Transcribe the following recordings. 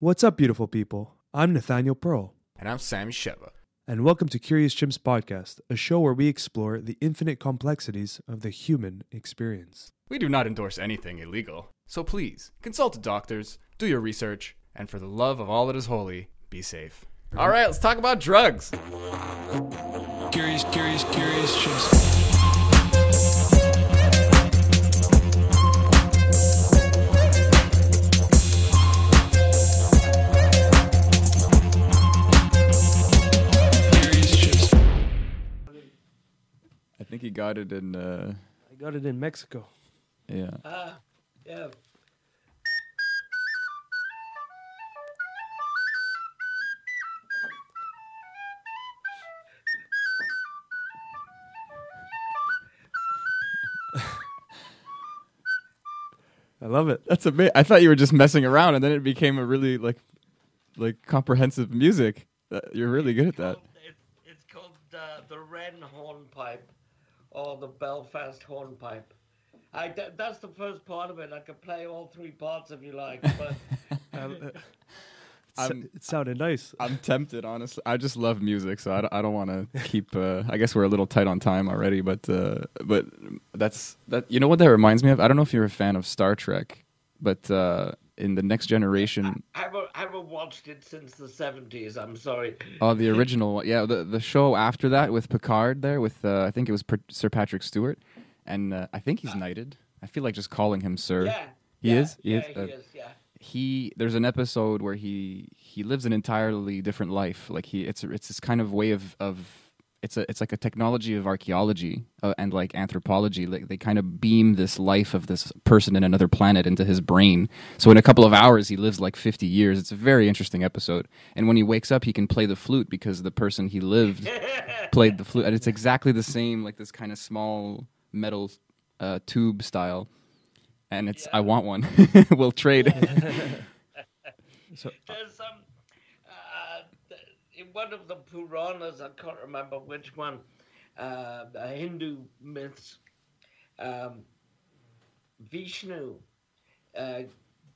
What's up, beautiful people? I'm Nathaniel Pearl, And I'm Sam Sheva. and welcome to Curious Chimps Podcast, a show where we explore the infinite complexities of the human experience. We do not endorse anything illegal, so please consult the doctors, do your research, and for the love of all that is holy, be safe. All right, let's talk about drugs. Curious, curious, curious chimps. Think he got it in. Uh, I got it in Mexico. yeah. Ah, yeah. I love it. That's a bit. I thought you were just messing around, and then it became a really like, like comprehensive music. Uh, You're really good at that. Called- It's, it's called the the Wren Hornpipe or the Belfast Hornpipe. I, that, that's the first part of it. I could play all three parts if you like, but Um, I'm- it sounded nice. I'm tempted, honestly. I just love music, so I don't, I don't want to keep. Uh, I guess we're a little tight on time already, but uh, but that's that. You know what that reminds me of? I don't know if you're a fan of Star Trek, but uh, in the Next Generation, I haven't, I haven't watched it since the 70s. I'm sorry. oh, the original, one, yeah, the the show after that with Picard there, with uh, I think it was per- Sir Patrick Stewart, and uh, I think he's knighted. I feel like just calling him Sir. Yeah. He yeah, is? He yeah, is? he Uh, is, yeah. he there's an episode where he he lives an entirely different life like he it's it's this kind of way of of it's a it's like a technology of archaeology uh, and like anthropology. Like they kind of beam this life of this person in another planet into his brain. So in a couple of hours he lives like 50 years. It's a very interesting episode. And when he wakes up he can play the flute because the person he lived played the flute. And it's exactly the same like this kind of small metal uh, tube style. And it's i want one. We'll trade So, There's um, uh, th- one of the Puranas, I can't remember which one, uh, Hindu myths, um, Vishnu uh,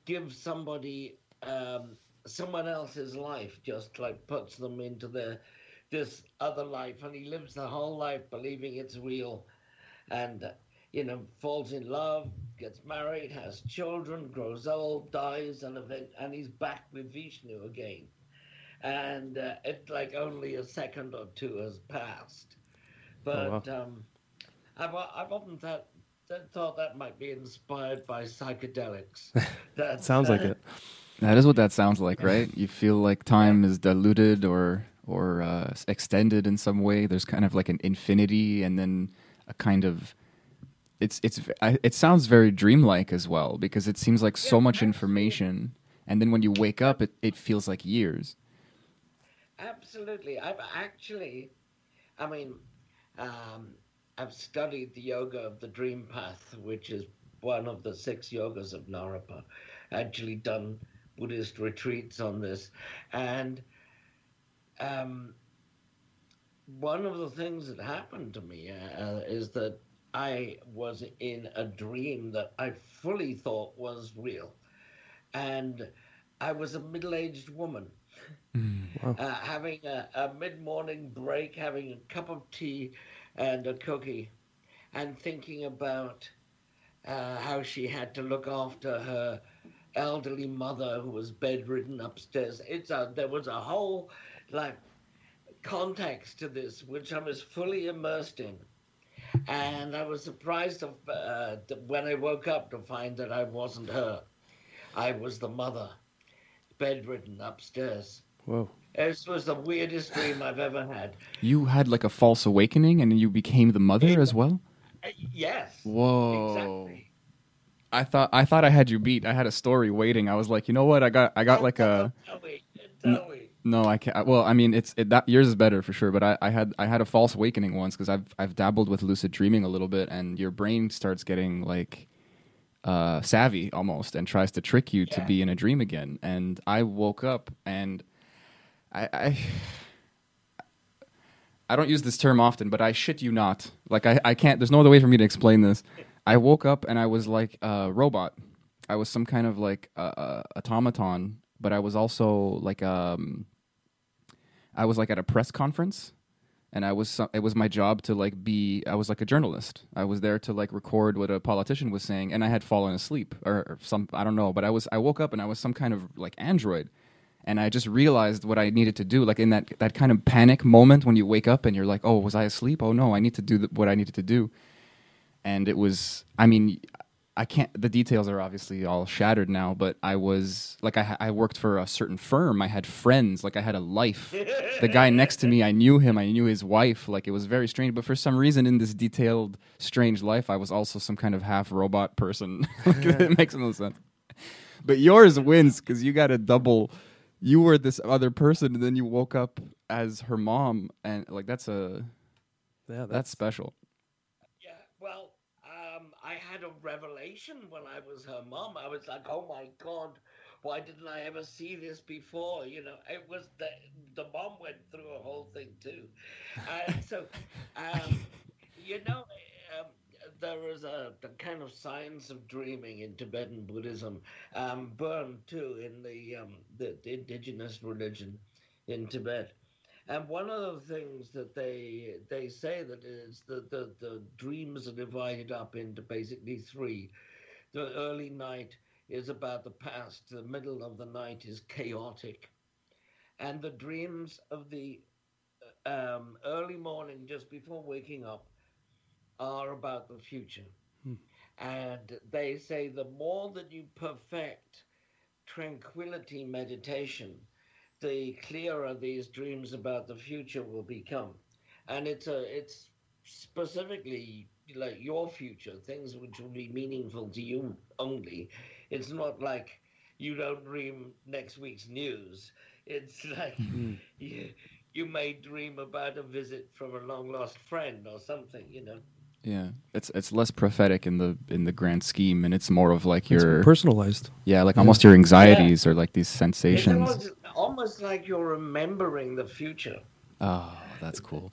gives somebody um, someone else's life, just like puts them into the this other life, and he lives the whole life believing it's real, and uh, you know falls in love, gets married, has children, grows old, dies, and event, and he's back with Vishnu again, and uh, it's like only a second or two has passed, but um, I've I've often thought. that- Thought that might be inspired by psychedelics. That sounds like it. That is what that sounds like, right? You feel like time is diluted or or uh, extended in some way. There's kind of like an infinity, and then a kind of it's it's v- I, it sounds very dreamlike as well because it seems like so Yeah, much absolutely. information, and then when you wake up, it, it feels like years. Absolutely. I've actually, I mean, um, I've studied the yoga of the dream path, which is one of the six yogas of Naropa. Actually, done Buddhist retreats on this, and um, one of the things that happened to me uh, is that I was in a dream that I fully thought was real, and I was a middle-aged woman uh, having a, a mid-morning break, having a cup of tea and a cookie, and thinking about uh, how she had to look after her elderly mother who was bedridden upstairs. It's a there was a whole like context to this which I was fully immersed in, and I was surprised of, uh, when I woke up to find that I wasn't her. I was the mother, bedridden upstairs. Whoa. This was the weirdest dream I've ever had. You had like a false awakening, and you became the mother as well. Uh, yes. Whoa. Exactly. I thought I thought I had you beat. I had a story waiting. I was like, you know what? I got I got like a. Tell me. Tell me. No, I can't. Well, I mean, it's it, that yours is better for sure. But I, I had I had a false awakening once because I've I've dabbled with lucid dreaming a little bit, and your brain starts getting like uh, savvy almost, and tries to trick you to be in a dream again. And I woke up, and I, I I don't use this term often, but I shit you not. Like I, I can't. There's no other way for me to explain this. I woke up and I was like a robot. I was some kind of like uh, uh, automaton, but I was also like um, I was like at a press conference, and I was it was my job to like be I was like a journalist. I was there to like record what a politician was saying, and I had fallen asleep or, or some I don't know, but I was I woke up and I was some kind of like android. And I just realized what I needed to do, like in that, that kind of panic moment when you wake up and you're like, "Oh, was I asleep? Oh no, I need to do the, what I needed to do." and it was i mean i can't the details are obviously all shattered now but i was like i, I worked for a certain firm. I had friends. Like i had a life. The guy next to me i knew him. I knew his wife. Like it was very strange. But for some reason in this detailed strange life i was also some kind of half robot person. It makes no sense. But yours wins because you got a double you were this other person and then you woke up as her mom and like that's a Yeah, that's special. well, um, I had a revelation when I was her mom. I was like, oh my God, why didn't I ever see this before? You know, it was the, the mom went through a whole thing too. Uh, so, um, you know, um, there is a the kind of science of dreaming in Tibetan Buddhism, um, Bön too in the, um, the, the indigenous religion in Tibet. And one of the things that they they say that is that the, the dreams are divided up into basically three. The early night is about the past, the middle of the night is chaotic. And the dreams of the um, early morning, just before waking up, are about the future. And they say the more that you perfect tranquility meditation, the clearer these dreams about the future will become. And it's a it's specifically like your future, things which will be meaningful to you only. It's not like you don't dream next week's news. It's like mm-hmm. you, you may dream about a visit from a long lost friend or something, you know. Yeah, it's it's less prophetic in the in the grand scheme, and it's more of like It's your personalized. yeah, like almost your anxieties or like these It's sensations. almost, almost like you're remembering the future. Oh, that's cool.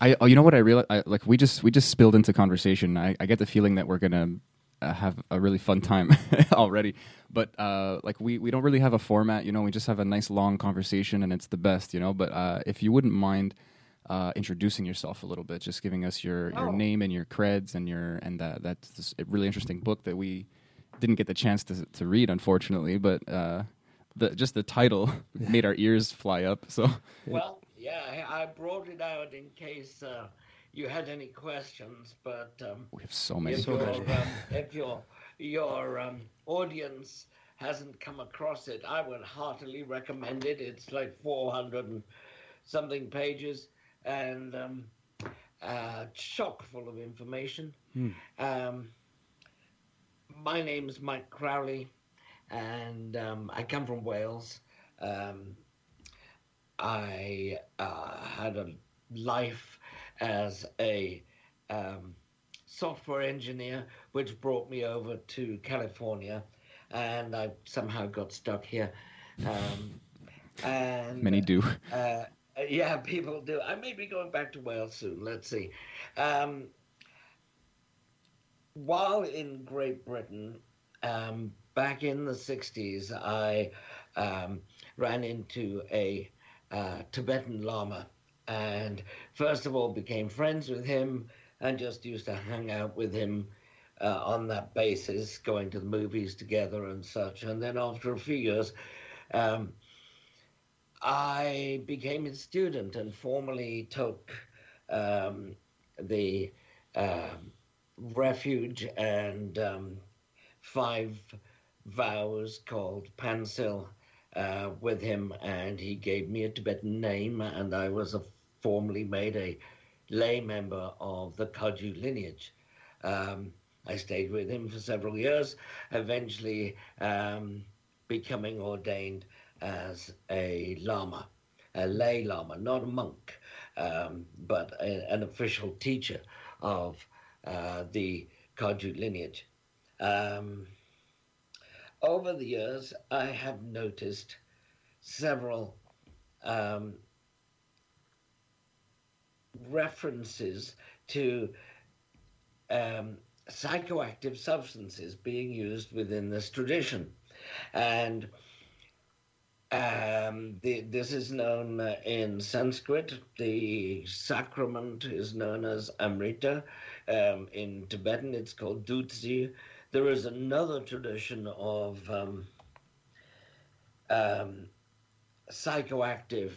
I oh, you know what I realized? I, like we just we just spilled into conversation. I, I get the feeling that we're gonna uh, have a really fun time already. But uh, like we we don't really have a format. You know, we just have a nice long conversation, and it's the best. You know, but uh, if you wouldn't mind. Uh, introducing yourself a little bit, just giving us your, your Oh. name and your creds and your and that that's this really interesting book that we didn't get the chance to to read, unfortunately. But uh, the just the title made our ears fly up. So Well, yeah, I I brought it out in case uh, you had any questions, but um, we have so many. if, your, um, if your your um, audience hasn't come across it, I would heartily recommend it. It's like 400 and something pages and um, uh, chock full of information. Um, my is Mike Crowley, and um, I come from Wales. Um, I uh, had a life as a um, software engineer, which brought me over to California, and I somehow got stuck here. Um, and Many do. uh, yeah, people do. I may be going back to Wales soon. Let's see. Um, while in Great Britain, um, back in the 60s, I um, ran into a uh, Tibetan Lama and first of all became friends with him and just used to hang out with him uh, on that basis, going to the movies together and such. And then after a few years, um, I became his student and formally took um, the um refuge and um, five vows called Pansil uh, with him, and he gave me a Tibetan name, and I was a, formally made a lay member of the Kagyu lineage. Um, I stayed with him for several years, eventually um, becoming ordained as a lama, a lay lama, not a monk, um, but a, an official teacher of uh, the Kagyu lineage. Um, over the years, I have noticed several um, references to um, psychoactive substances being used within this tradition. And Um, the, this is known uh, in Sanskrit. The sacrament is known as Amrita. Um, in Tibetan, it's called Dutsi. There is another tradition of um, um, psychoactive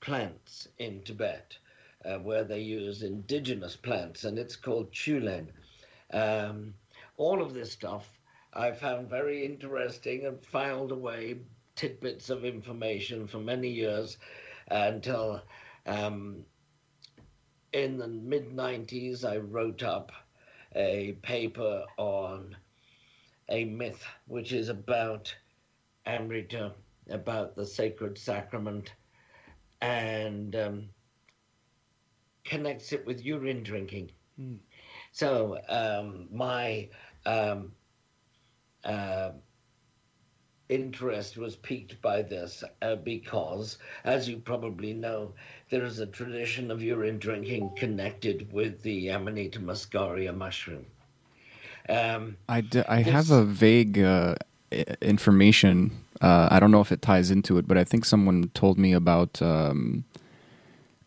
plants in Tibet, uh, where they use indigenous plants, and it's called chulen. Um, all of this stuff I found very interesting and filed away tidbits of information for many years until um, in the mid 90s I wrote up a paper on a myth which is about Amrita, about the sacred sacrament, and um, connects it with urine drinking. So um, my um, uh, interest was piqued by this uh, because, as you probably know, there is a tradition of urine drinking connected with the Amanita muscaria mushroom. Um, I, d- I have a vague uh, information. Uh, I don't know if it ties into it, but I think someone told me about. Um,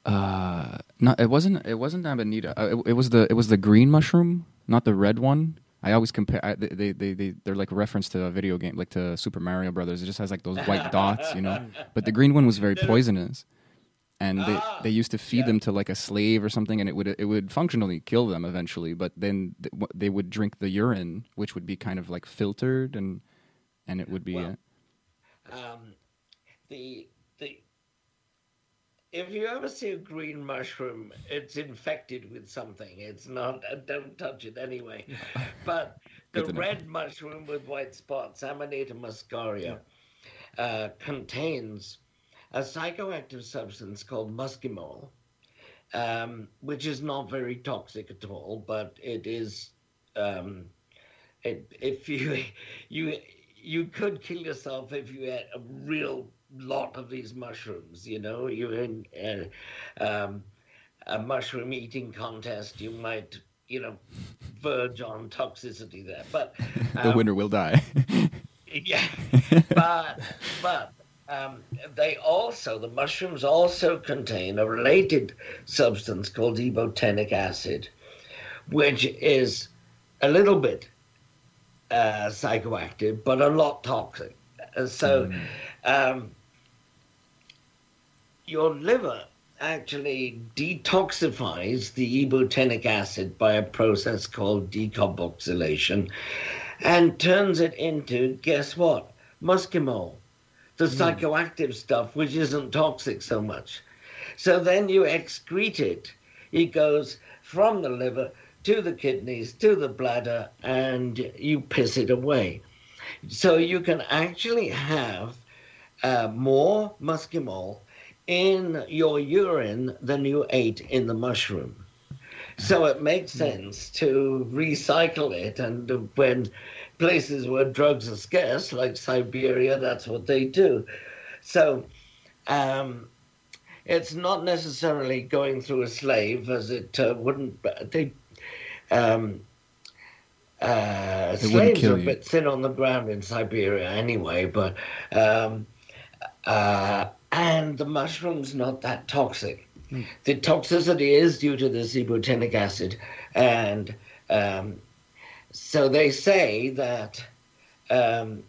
uh, not it wasn't it wasn't amanita. Uh, it, it was the it was the green mushroom, not the red one. I always compare. I, they, they they they they're like a reference to a video game, like to Super Mario Brothers. It just has like those white dots, you know. But the green one was very poisonous, and they Ah, they used to feed yeah. them to like a slave or something, and it would it would functionally kill them eventually. But then they would drink the urine, which would be kind of like filtered, and and it would be. Well, um, the if you ever see a green mushroom, it's infected with something. It's not. uh, Don't touch it anyway. But the red mushroom with white spots, Amanita muscaria, uh, contains a psychoactive substance called muscimol, um, which is not very toxic at all, but it is. Um, it, if you you you could kill yourself if you had a real lot of these mushrooms. You know, you're in uh, um, a mushroom eating contest, you might you know verge on toxicity there. But the um, winner will die. yeah, but but um, they also the mushrooms also contain a related substance called ibotenic acid, which is a little bit uh, psychoactive, but a lot toxic. Uh, So, um, your liver actually detoxifies the ibotenic acid by a process called decarboxylation and turns it into, guess what? Muscimol, the psychoactive stuff, which isn't toxic so much. So then you excrete it. It goes from the liver to the kidneys to the bladder and you piss it away. So you can actually have uh, more muscimol in your urine than you ate in the mushroom. So it makes sense to recycle it. And when places where drugs are scarce, like Siberia, that's what they do. So um, it's not necessarily going through a slave, as it uh, wouldn't. They um, uh, slaves are a you. bit thin on the ground in Siberia anyway, but um, uh, and the mushroom's not that toxic. The toxicity is due to the ibotenic acid, and um, so they say that um,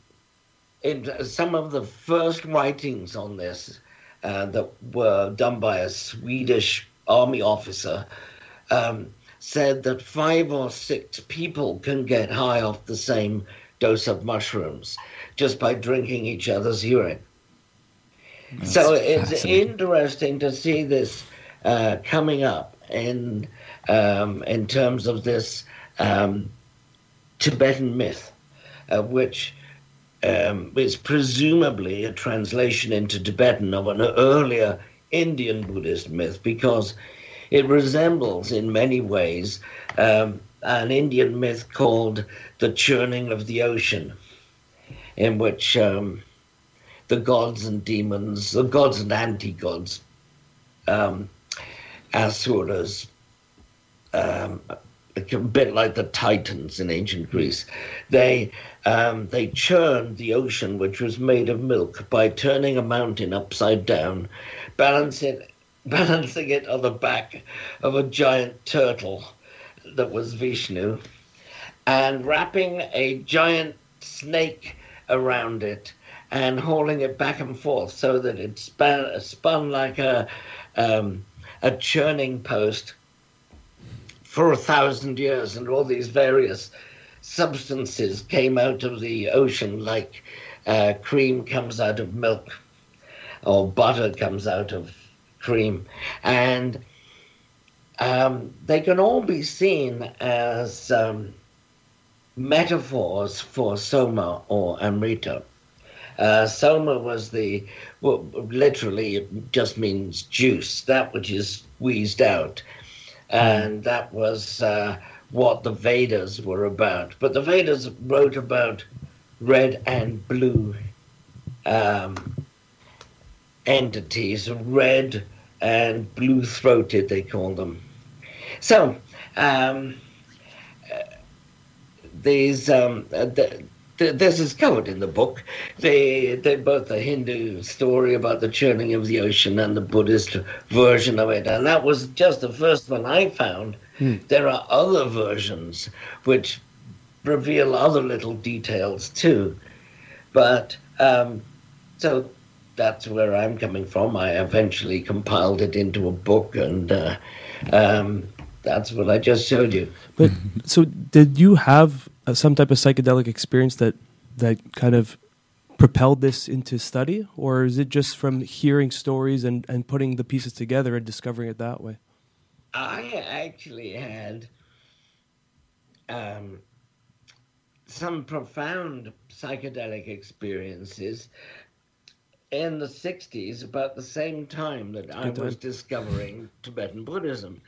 in some of the first writings on this uh, that were done by a Swedish army officer um, said that five or six people can get high off the same dose of mushrooms just by drinking each other's urine. So it's interesting to see this uh, coming up in um, in terms of this um, Tibetan myth, uh, which um, is presumably a translation into Tibetan of an earlier Indian Buddhist myth because it resembles in many ways um, an Indian myth called the churning of the ocean, in which um, the gods and demons, the gods and anti gods, um, asuras, um, a bit like the Titans in ancient Greece. They um, they churned the ocean, which was made of milk, by turning a mountain upside down, balancing balancing it on the back of a giant turtle that was Vishnu, and wrapping a giant snake around it and hauling it back and forth so that it spun, spun like a um, a churning post for a thousand years, and all these various substances came out of the ocean, like uh, cream comes out of milk, or butter comes out of cream, and um, they can all be seen as um, metaphors for Soma or Amrita. Uh, Soma was the, well, literally, it just means juice, that which is squeezed out. And that was uh, what the Vedas were about. But the Vedas wrote about red and blue um, entities, red and blue throated, they call them. So, um, uh, these, um, uh, the, this is covered in the book. They, they both the Hindu story about the churning of the ocean and the Buddhist version of it, and that was just the first one I found. There are other versions which reveal other little details too, but um, so that's where I'm coming from. I eventually compiled it into a book, and uh, um, that's what I just showed you. But so, did you have uh, some type of psychedelic experience that that kind of propelled this into study, or is it just from hearing stories and and putting the pieces together and discovering it that way? I actually had um, some profound psychedelic experiences in the 60s, about the same time that I was discovering Tibetan Buddhism.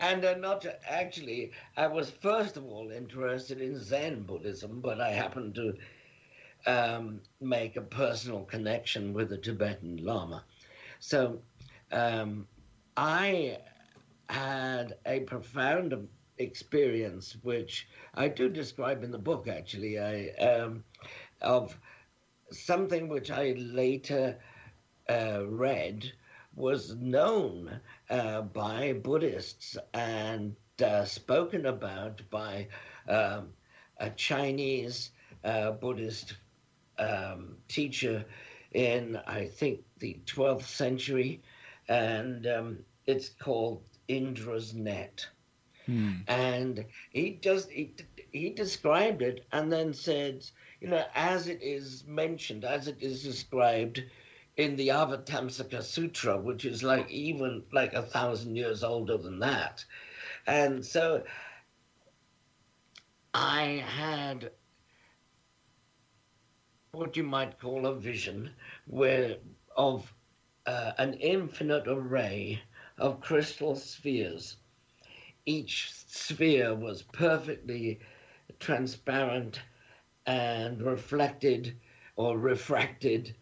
And uh, not actually, I was first of all interested in Zen Buddhism, but I happened to um, make a personal connection with the Tibetan Lama. So um, I had a profound experience, which I do describe in the book. Actually, I um, of something which I later uh, read was known uh, by Buddhists and uh, spoken about by um, a Chinese uh, Buddhist um, teacher in, I think, the 12th century, and um, it's called Indra's Net. And he just he, he described it and then said, you know, as it is mentioned, as it is described in the Avatamsaka Sutra, which is like even like a thousand years older than that. And so I had what you might call a vision where of uh, an infinite array of crystal spheres. Each sphere was perfectly transparent and reflected or refracted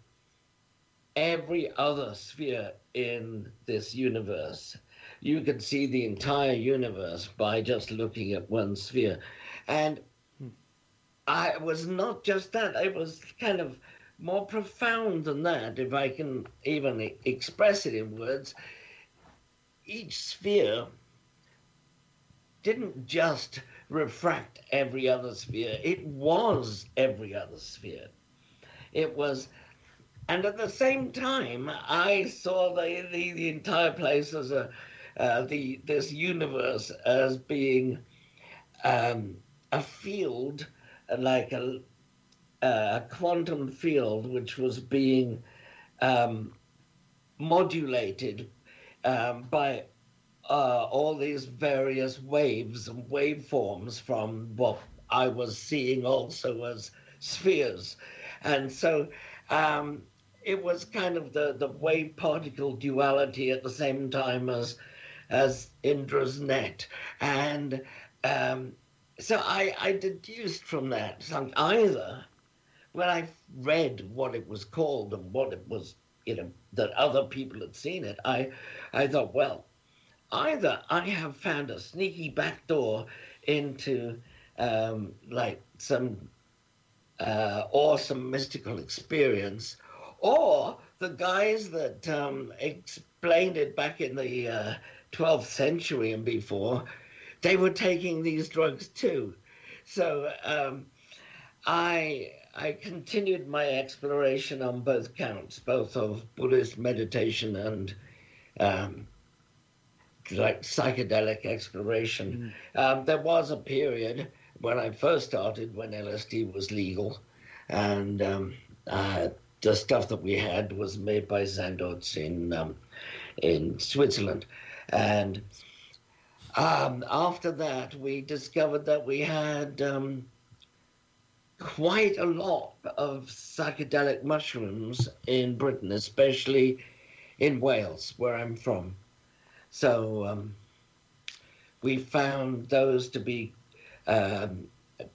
every other sphere in this universe. You can see the entire universe by just looking at one sphere. And hmm. I was not just that, it was kind of more profound than that, if I can even express it in words. Each sphere didn't just refract every other sphere, it was every other sphere. It was, and at the same time, I saw the, the, the entire place as a, uh, the, this universe as being um, a field like a, a quantum field which was being um, modulated um, by uh, all these various waves and waveforms from what I was seeing also as spheres. And so um, it was kind of the, the wave particle duality at the same time as as Indra's net. And um, so I, I deduced from that either when I read what it was called and what it was, you know, that other people had seen it, I, I thought, well, either I have found a sneaky back door into um, like some uh, awesome mystical experience, or the guys that um, explained it back in the uh, 12th century and before, they were taking these drugs too. So um, I I continued my exploration on both counts, both of Buddhist meditation and um, like psychedelic exploration. Um, there was a period when I first started when LSD was legal, and um, uh, the stuff that we had was made by Sandoz in um, in Switzerland, and um, after that we discovered that we had um, quite a lot of psychedelic mushrooms in Britain, especially in Wales, where I'm from. So um, we found those to be um,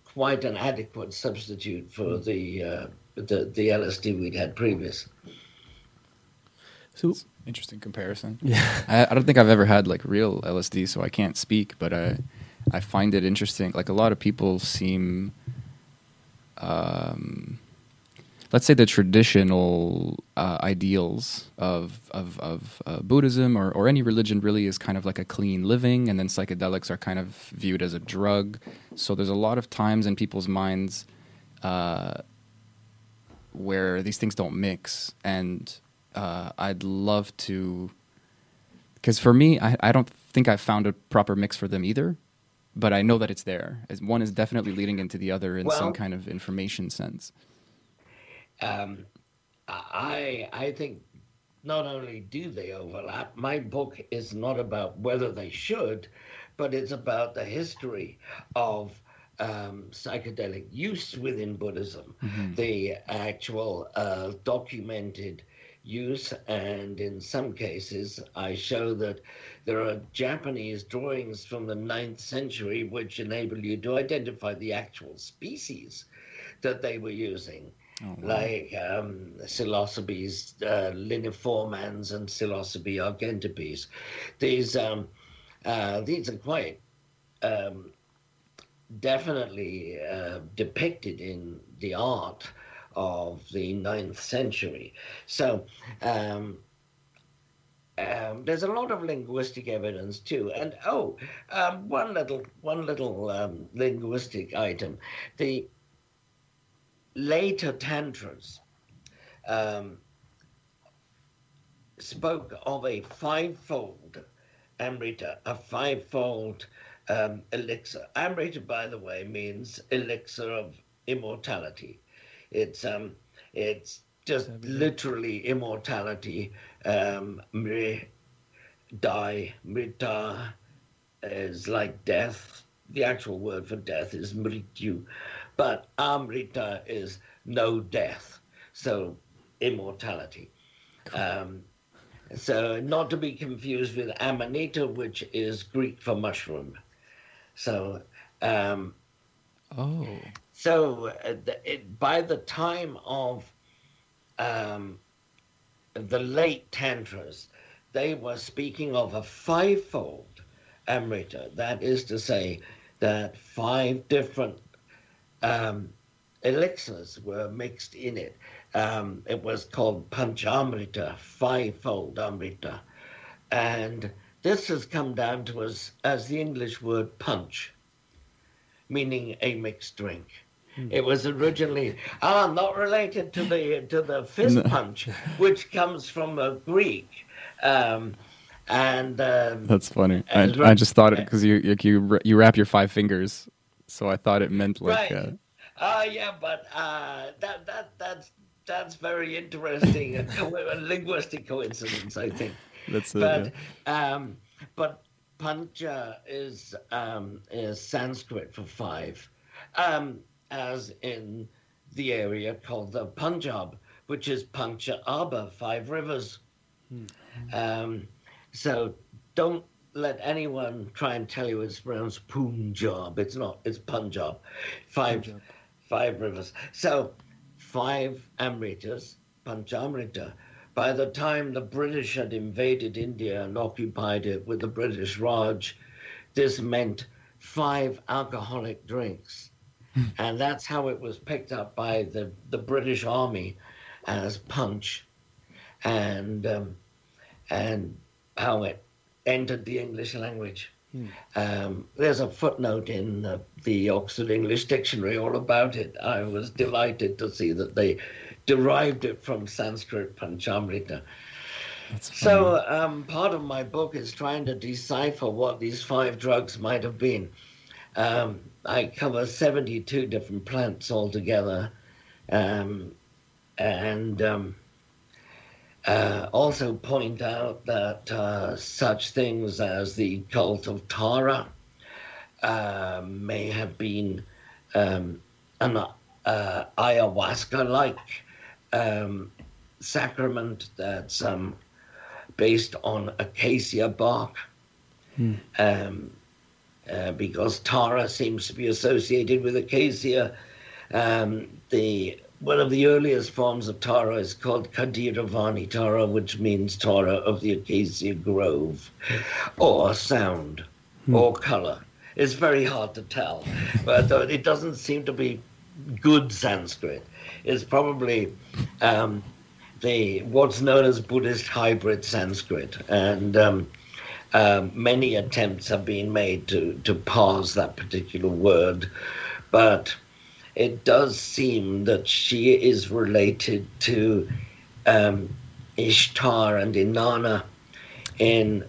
quite an adequate substitute for the, uh, the the LSD we'd had previous. So Interesting comparison. yeah, I, I don't think I've ever had like real LSD, so I can't speak. But I, I find it interesting. Like a lot of people seem, um, let's say the traditional uh, ideals of of, of uh, Buddhism or or any religion really is kind of like a clean living, and then psychedelics are kind of viewed as a drug. So there's a lot of times in people's minds. Uh, where these things don't mix. And uh, i'd love to because for me I, I don't think i've found a proper mix for them either but i know that it's there. As one is definitely leading into the other in some kind of information sense. Um, I I think not only do they overlap, my book is not about whether they should, but it's about the history of um, psychedelic use within Buddhism, the actual uh, documented use, and in some cases, I show that there are Japanese drawings from the 9th century which enable you to identify the actual species that they were using. Like um, Psilocybes uh, liniformans and Psilocybe argentipes. These um, uh, these are quite um, definitely uh, depicted in the art of the ninth century. So. Um, um, there's a lot of linguistic evidence too, and oh, um, one little one little um, linguistic item: the later tantras um, spoke of a fivefold amrita, a fivefold um, elixir. Amrita, by the way, means elixir of immortality. It's um, it's just literally immortality. Um, mri, die, mrita is like death. The actual word for death is mrityu, but amrita is no death, so immortality. Um, so not to be confused with amanita, which is Greek for mushroom. So, um, oh so uh, the, it, by the time of um, the late tantras, they were speaking of a fivefold amrita. That is to say, that five different um, elixirs were mixed in it. Um, it was called panchamrita, fivefold amrita. And this has come down to us as the English word punch, meaning a mixed drink. It was originally ah not related to the to the fist punch, which comes from the Greek, um, and um, that's funny I, just thought it because you, you you you wrap your five fingers so i thought it meant like right. uh, Ah, yeah, but uh, that that that's that's very interesting, a, co- a linguistic coincidence, I think. That's uh, But um, but pancha is um, is Sanskrit for five, um, as in the area called the Punjab, which is Pancha Abba, five rivers. Um, so don't let anyone try and tell you it's pronounced Punjab. It's not. It's Punjab. Five, five rivers. So five Amritas, Panchamrita. By the time the British had invaded India and occupied it with the British Raj, this meant five alcoholic drinks. and that's how it was picked up by the, the British Army as punch and um, and how it entered the English language. Um, there's a footnote in the, the Oxford English Dictionary all about it. I was delighted to see that they derived it from Sanskrit Panchamrita. So um, part of my book is trying to decipher what these five drugs might have been. Um, I cover 72 different plants altogether, um, and um, uh, also point out that uh, such things as the cult of Tara uh, may have been um, an uh, ayahuasca-like um, sacrament that's um, based on acacia bark. Um, uh, because Tara seems to be associated with acacia. Um, the one of the earliest forms of Tara is called Khadiravani Tara, which means Tara of the acacia grove, or sound, or color. It's very hard to tell, but it doesn't seem to be good Sanskrit. It's probably um, the what's known as Buddhist hybrid Sanskrit, and um, um, many attempts have been made to, to parse that particular word, but it does seem that she is related to um, Ishtar and Inanna in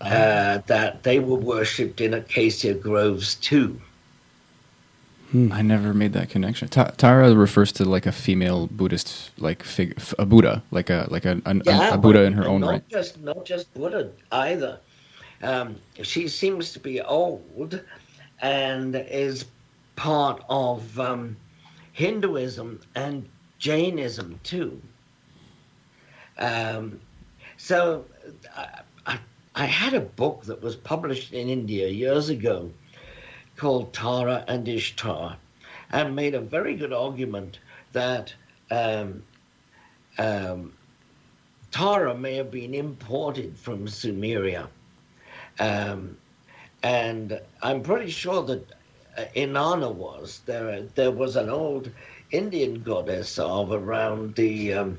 uh, that they were worshipped in acacia groves too. I never made that connection. Ta- Tara refers to like a female Buddhist, like fig- f- a Buddha, like a like a, an, a, a Buddha in her own not right. Just not just Buddha either. Um, she seems to be old, and is part of um, Hinduism and Jainism too. Um, so I, I, I had a book that was published in India years ago called Tara and Ishtar, and made a very good argument that um, um, Tara may have been imported from Sumeria. Um, and I'm pretty sure that uh, Inanna was. There, there was an old Indian goddess of around the. Um,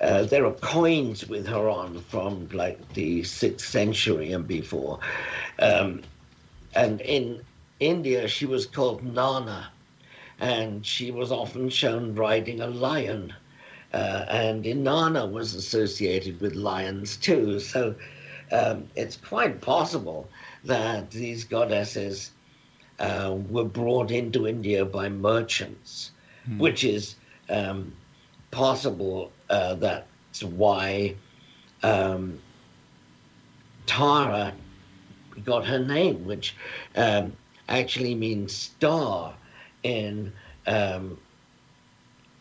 uh, there are coins with her on from like the sixth century and before. Um, and in India, she was called Nana, and she was often shown riding a lion. Uh, and Inanna was associated with lions too. So um, it's quite possible that these goddesses uh, were brought into India by merchants, which is um, possible. Uh, that's why um, Tara got her name, which um, actually means star in um,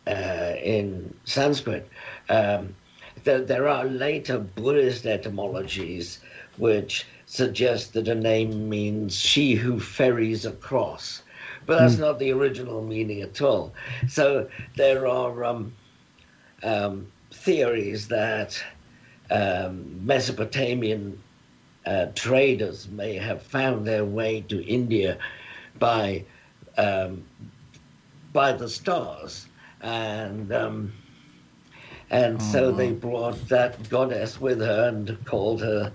uh, in Sanskrit. Um, there, there are later Buddhist etymologies which suggest that a name means she who ferries across, but that's not the original meaning at all. So there are um, um, theories that um, Mesopotamian uh, traders may have found their way to India by um, by the stars, and um, and so they brought that goddess with her and called her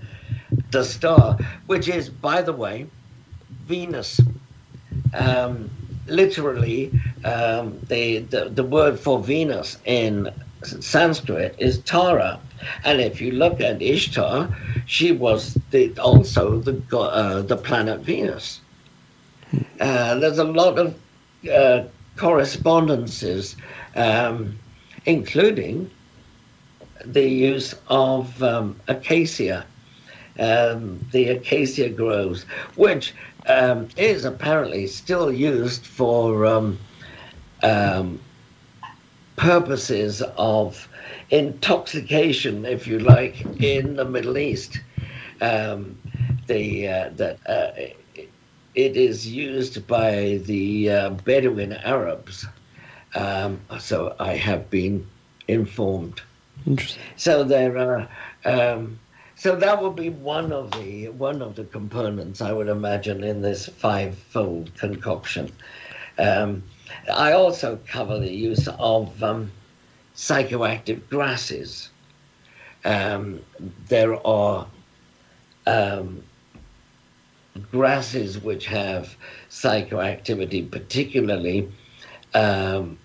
the star, which is, by the way, Venus. Um, literally, um, the, the the word for Venus in Sanskrit is Tara, and if you look at Ishtar, she was the, also the uh, the planet Venus. Uh, there's a lot of uh, correspondences, um, including the use of um, acacia, um, the acacia groves, which um, is apparently still used for um, um, purposes of intoxication, if you like, in the Middle East. Um, the uh, that uh, it is used by the uh, Bedouin Arabs. Um, so I have been informed. Interesting. So there are um, so that would be one of the one of the components I would imagine in this five-fold concoction. Um, I also cover the use of um, psychoactive grasses. Um, there are um, grasses which have psychoactivity, particularly um,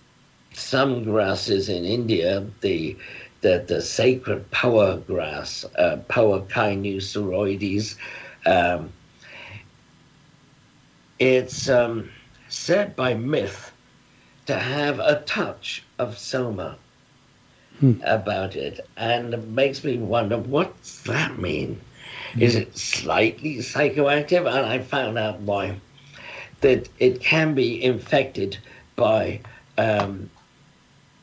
some grasses in India, the the, the sacred power grass, uh, Poa cynosuroides. Um, it's um, said by myth to have a touch of soma about it, and it makes me wonder what's that mean? Is it slightly psychoactive? And I found out why that it can be infected by um,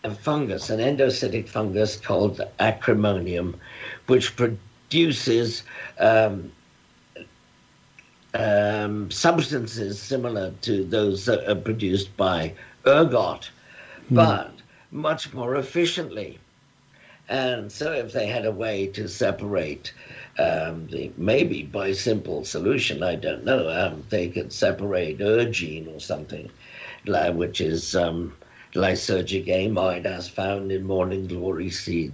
a fungus, an endophytic fungus called Acremonium, which produces um, um, substances similar to those that are produced by ergot, but much more efficiently. And so, if they had a way to separate, um, the, maybe by simple solution, I don't know, um, they could separate ergine or something, which is um, lysergic amide as found in morning glory seed.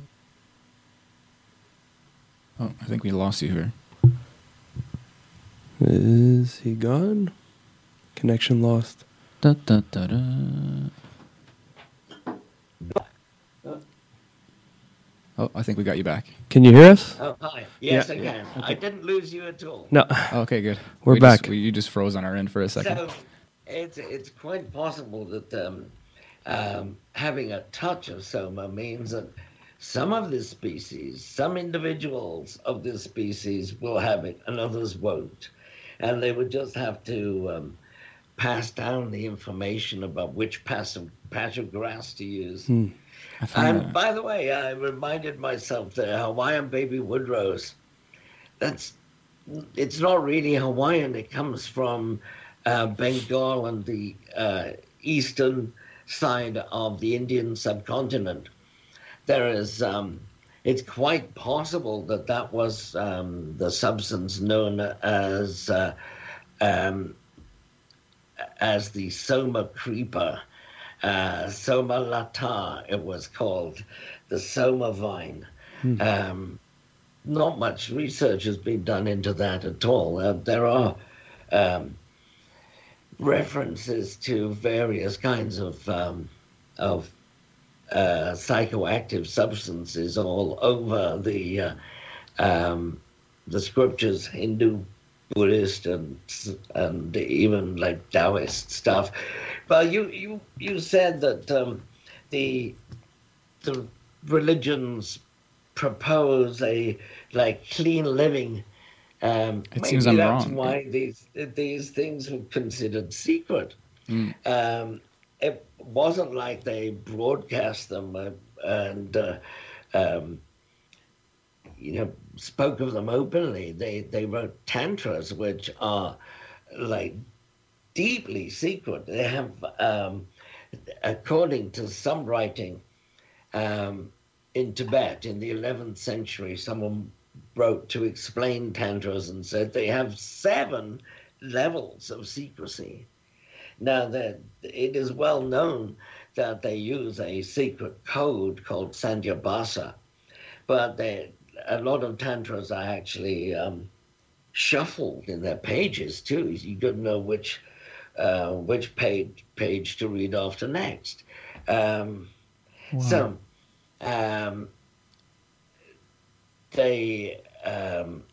Oh, I think we lost you here. Is he gone? Connection lost. Da, da, da, da. Oh, I think we got you back. Can you hear us? Oh, hi. Yes, Yeah. I can. I didn't lose you at all. No. Oh, okay, good. We're We just- back. we, you just froze on our end for a second. So it's it's quite possible that um, um, having a touch of soma means that some of this species, some individuals of this species will have it and others won't, and they would just have to um, pass down the information about which patch of, patch of grass to use. Find And that- by the way, I reminded myself the Hawaiian baby wood rose. That's it's not really Hawaiian. It comes from uh, Bengal and the uh, eastern side of the Indian subcontinent. There is. Um, it's quite possible that that was um, the substance known as uh, um, as the Soma creeper, uh, Soma lata, it was called, the Soma vine. Um, not much research has been done into that at all. Uh, there are um, references to various kinds of um, of uh, psychoactive substances all over the uh, um, the scriptures, Hindu, Buddhist, and and even like Taoist stuff. Well, you you you said that um, the the religions propose a like clean living. Um, It seems I'm that's wrong. why these these things were considered secret. Um, it wasn't like they broadcast them uh, and uh, um, you know spoke of them openly. They they wrote tantras, which are like deeply secret. They have, um, according to some writing, um, in Tibet in the 11th century, someone wrote to explain tantras and said they have seven levels of secrecy. Now that it is well known that they use a secret code called Sandhyabhasa, but they, a lot of tantras are actually um, shuffled in their pages too. You don't know which uh, which page page to read after next. Um, So um, they um,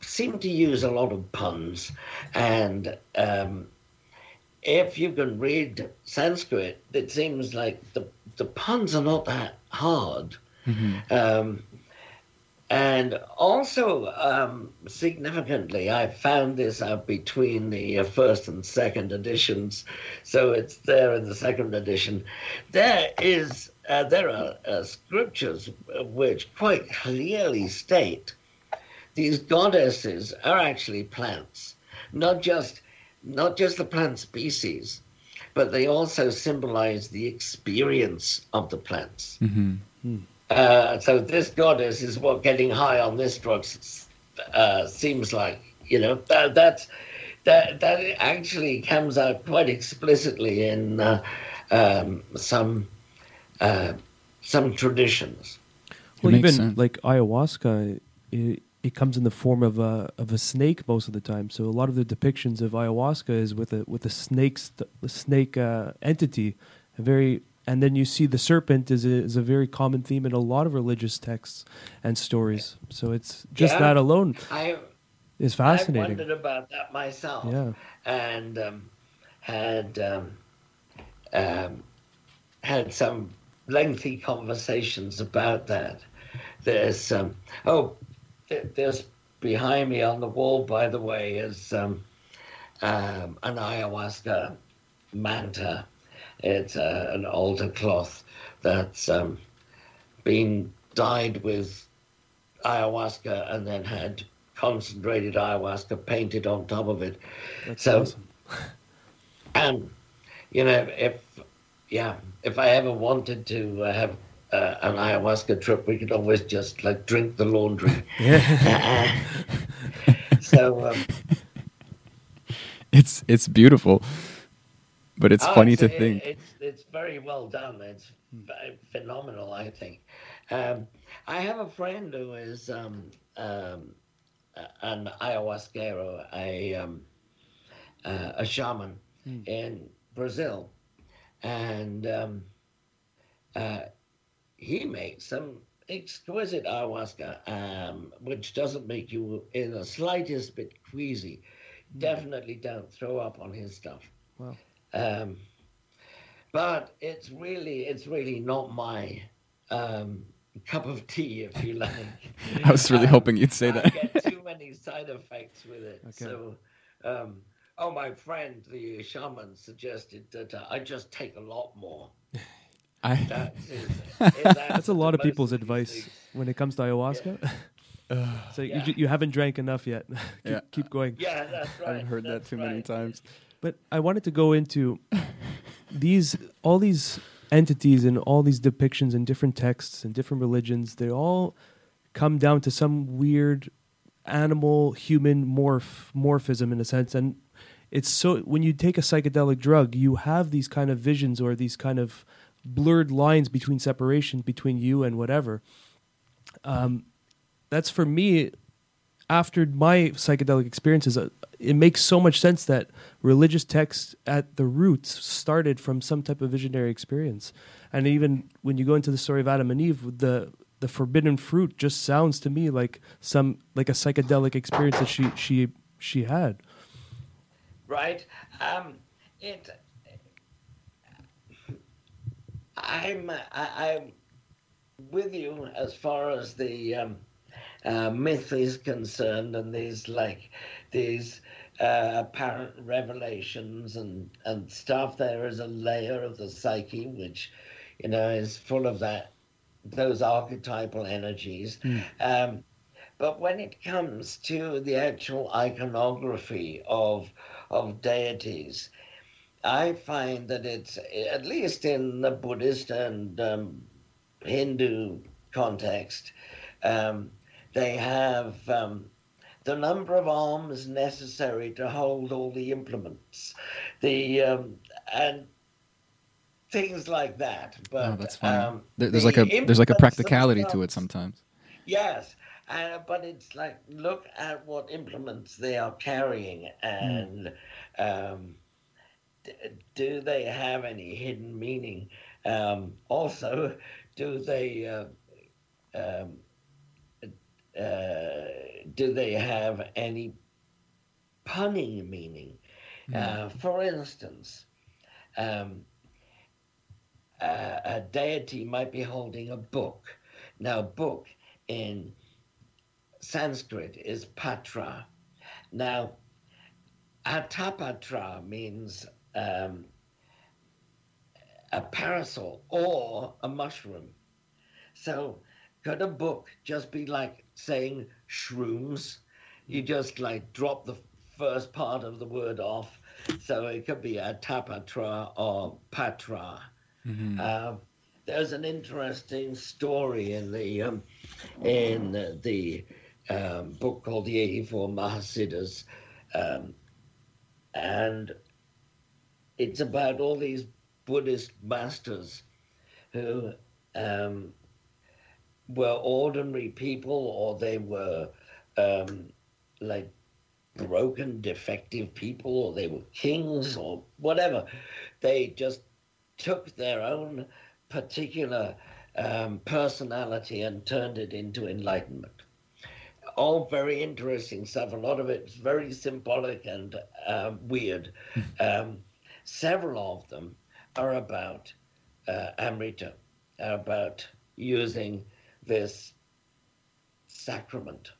seem to use a lot of puns, and um, if you can read Sanskrit, it seems like the the puns are not that hard. Um, and also, um, significantly, I found this out between the uh, first and second editions, so it's there in the second edition. There is uh, there are uh, scriptures which quite clearly state these goddesses are actually plants, not just not just the plant species, but they also symbolize the experience of the plants. Uh, so this goddess is what getting high on this drug uh, seems like. You know that that's that that actually comes out quite explicitly in uh, um, some uh, some traditions. Well, even sense. like ayahuasca, it, it comes in the form of a of a snake most of the time. So a lot of the depictions of ayahuasca is with a with a snake st- a snake uh, entity, a very and then you see the serpent is a, is a very common theme in a lot of religious texts and stories. So it's just Yeah. that alone I is fascinating. I wondered about that myself. Yeah. and um, had um, um, had some lengthy conversations about that. There's um, oh, there's behind me on the wall, by the way, is um, um, an ayahuasca manta. It's uh, an altar cloth that's um, been dyed with ayahuasca and then had concentrated ayahuasca painted on top of it. That's so, awesome. and you know, if yeah, if I ever wanted to have uh, an ayahuasca trip, we could always just like drink the laundry. Yeah. so um, It's it's beautiful, but it's oh, funny to it- think. it's it's very well done. It's phenomenal, I think. Um, I have a friend who is um, um, a- an ayahuasquero, a um, uh, a shaman in Brazil, and um, uh, he makes some exquisite ayahuasca, um, which doesn't make you in the slightest bit queasy. Definitely don't throw up on his stuff. Wow. Um, but it's really, it's really not my um, cup of tea, if you like. I was really Um, hoping you'd say I that. get too many side effects with it. Okay. So, um, oh, my friend, the shaman, suggested that uh, I just take a lot more. I, That's. That's a lot of people's advice these- when it comes to ayahuasca. so you, Yeah. ju- you haven't drank enough yet. keep, Yeah. keep going. Yeah, that's right. I've heard that that's too many right. times. But I wanted to go into these all these entities and all these depictions in different texts and different religions. They all come down to some weird animal human morph morphism in a sense, and it's so when you take a psychedelic drug, you have these kind of visions or these kind of blurred lines between separation between you and whatever. Um, that's for me after my psychedelic experiences, uh, it makes so much sense that religious texts at the roots started from some type of visionary experience. And even when you go into the story of Adam and Eve, the the forbidden fruit just sounds to me like some like a psychedelic experience that she she she had. right? Um, it. I'm I, I'm with you as far as the um, uh, myth is concerned, and these like these uh, apparent revelations and and stuff. There is a layer of the psyche which, you know, is full of that those archetypal energies. Um, but when it comes to the actual iconography of of deities, I find that it's at least in the Buddhist and um, Hindu context, um, they have um, the number of arms necessary to hold all the implements, the um, and things like that. But oh, that's funny. um, There- there's the like a there's like a practicality to it sometimes. Yes, uh, but it's like look at what implements they are carrying, and um, d- do they have any hidden meaning? Um, also, do they uh, um, uh, do they have any punning meaning? Uh, for instance, um, a, a deity might be holding a book. Now, book in Sanskrit is patra. Now, atapatra means um, a parasol or a mushroom. So, could a book just be like saying shrooms? You just like drop the first part of the word off. So it could be a tapatra or patra. Um, there's an interesting story in the um, in the um, book called the 84 Mahasiddhas, um, and it's about all these Buddhist masters who um, were ordinary people or they were um, like broken, defective people or they were kings or whatever. They just took their own particular um, personality and turned it into enlightenment. All very interesting stuff. A lot of it's very symbolic and uh, weird. Um, several of them are about uh, Amrita, are about using this sacrament.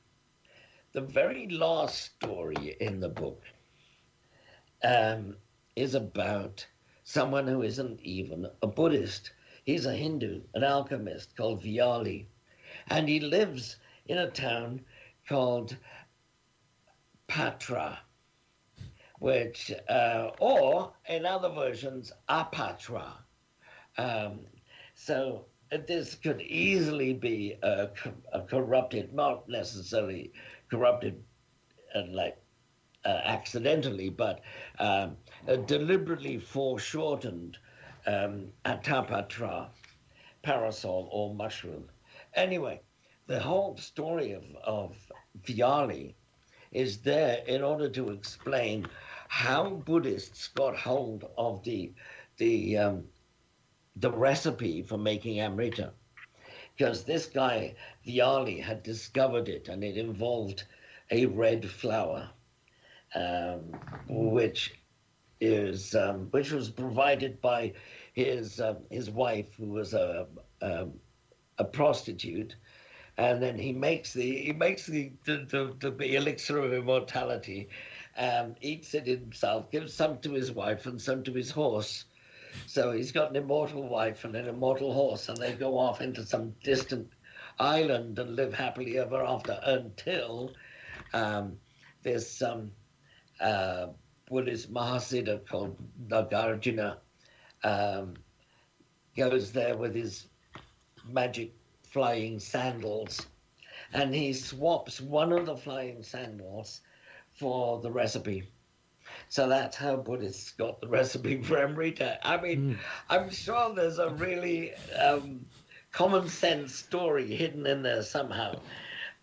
The very last story in the book um, is about someone who isn't even a Buddhist. He's a Hindu, an alchemist called Vyali, and he lives in a town called Patra, which, uh, or in other versions, Apatra. Um, so this could easily be a, a corrupted, not necessarily corrupted uh, like uh, accidentally, but um, deliberately foreshortened um, atapatra, parasol or mushroom. Anyway, the whole story of, of Vyali is there in order to explain how Buddhists got hold of the the um, the recipe for making amrita, because this guy Vyali had discovered it, and it involved a red flower, um, which is um, which was provided by his um, his wife, who was a, a a prostitute, and then he makes the he makes the the, the, the elixir of immortality, um, eats it himself, gives some to his wife and some to his horse. So he's got an immortal wife and an immortal horse, and they go off into some distant island and live happily ever after until um, this um, uh, Buddhist Mahasiddha called Nagarjuna um, goes there with his magic flying sandals, and he swaps one of the flying sandals for the recipe. So that's how Buddhists got the recipe for Amrita. I mean, I'm sure there's a really um, common sense story hidden in there somehow,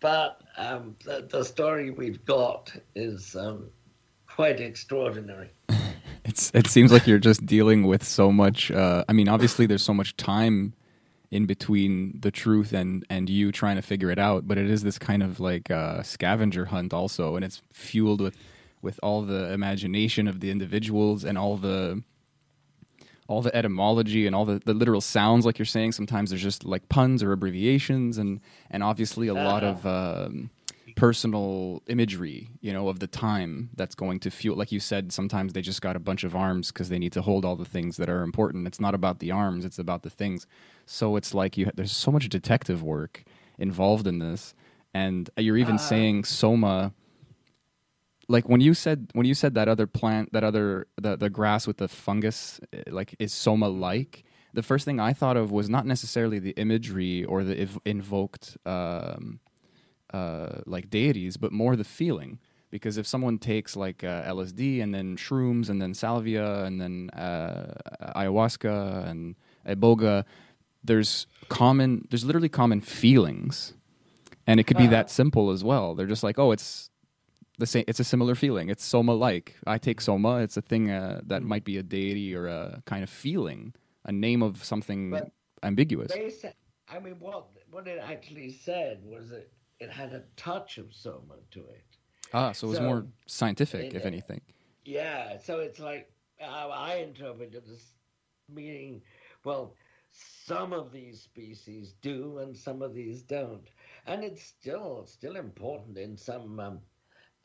but um, the, the story we've got is um, quite extraordinary. It's it seems like you're just dealing with so much. Uh, I mean, obviously, there's so much time in between the truth and and you trying to figure it out. But it is this kind of like uh, scavenger hunt also, and it's fueled with with all the imagination of the individuals and all the all the etymology and all the, the literal sounds like you're saying. Sometimes there's just like puns or abbreviations and and obviously a lot of um, personal imagery you know of the time that's going to fuel like you said sometimes they just got a bunch of arms because they need to hold all the things that are important. It's not about the arms it's about the things. So it's like you there's so much detective work involved in this and you're even saying soma like when you said when you said that other plant that other the the grass with the fungus eh, like is soma like the first thing i thought of was not necessarily the imagery or the ev- invoked um uh like deities but more the feeling. Because if someone takes like uh, lsd and then shrooms and then salvia and then uh, ayahuasca and iboga there's common there's literally common feelings. And it could be that simple as well. They're just like oh it's the same it's a similar feeling. It's soma like i take soma it's a thing uh, that Mm. might be a deity or a kind of feeling a name of something But ambiguous. They said, I mean, what what it actually said was that it had a touch of soma to it. ah so it was more scientific it- if anything. Yeah, so it's like how I interpret this meaning, well, some of these species do and some of these don't, and it's still still important in some um,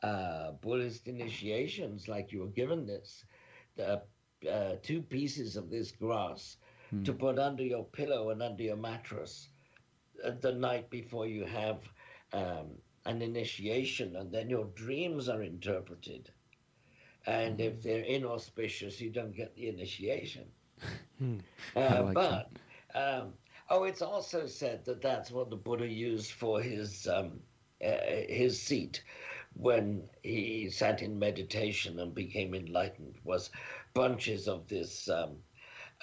uh, Buddhist initiations, like you were given this, the uh, two pieces of this grass to put under your pillow and under your mattress uh, the night before you have um, an initiation, and then your dreams are interpreted. And if they're inauspicious, you don't get the initiation. I Uh, like but Um, oh, it's also said that that's what the Buddha used for his um, uh, his seat when he sat in meditation and became enlightened was bunches of this um,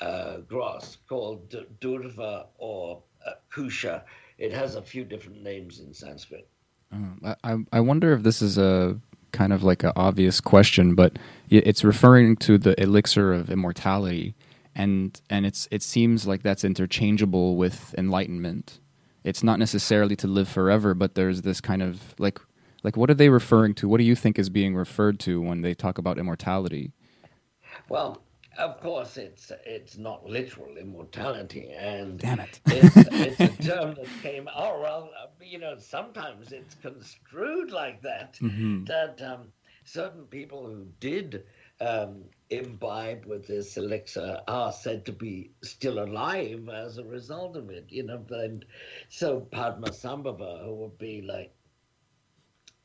uh, grass called durva or uh, kusha. It has a few different names in Sanskrit. I, I- I wonder if this is a kind of like an obvious question, but it's referring to the elixir of immortality, and and it's it seems like that's interchangeable with enlightenment. It's not necessarily to live forever, but there's this kind of like like what are they referring to? What do you think is being referred to when they talk about immortality? Well, of course, it's it's not literal immortality, and Damn it. it's, it's a term that came. Oh well, uh, you know, sometimes it's construed like that. Mm-hmm. That um, certain people who did um, imbibe with this elixir are said to be still alive as a result of it. You know, and so Padmasambhava, who would be like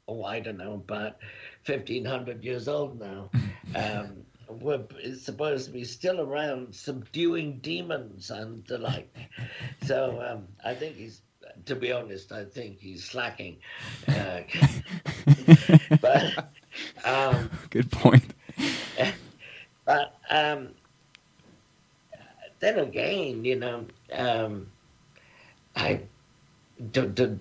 oh, I don't know, about 1500 years old now, um, were, supposed to be still around subduing demons and the like. So um, I think he's, to be honest, I think he's slacking. Uh, but, um, Good point. but um, then again, you know, um, I to, to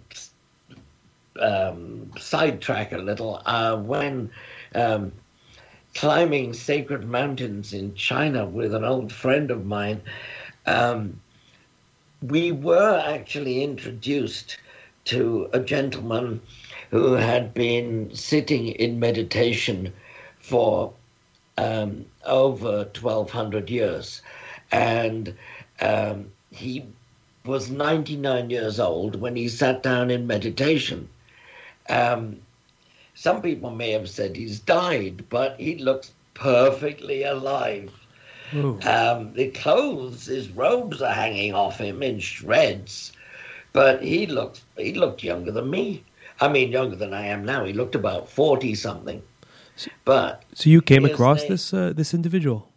um, sidetrack a little. Uh, when um, climbing sacred mountains in China with an old friend of mine, um, we were actually introduced to a gentleman who had been sitting in meditation for um, over 1200 years. And um, he was 99 years old when he sat down in meditation. Um, some people may have said he's died, but he looks perfectly alive. Um, the clothes, his robes are hanging off him in shreds, but he looked he looked younger than me. I mean, younger than I am now. He looked about forty something. But So you came across name- this uh, this individual.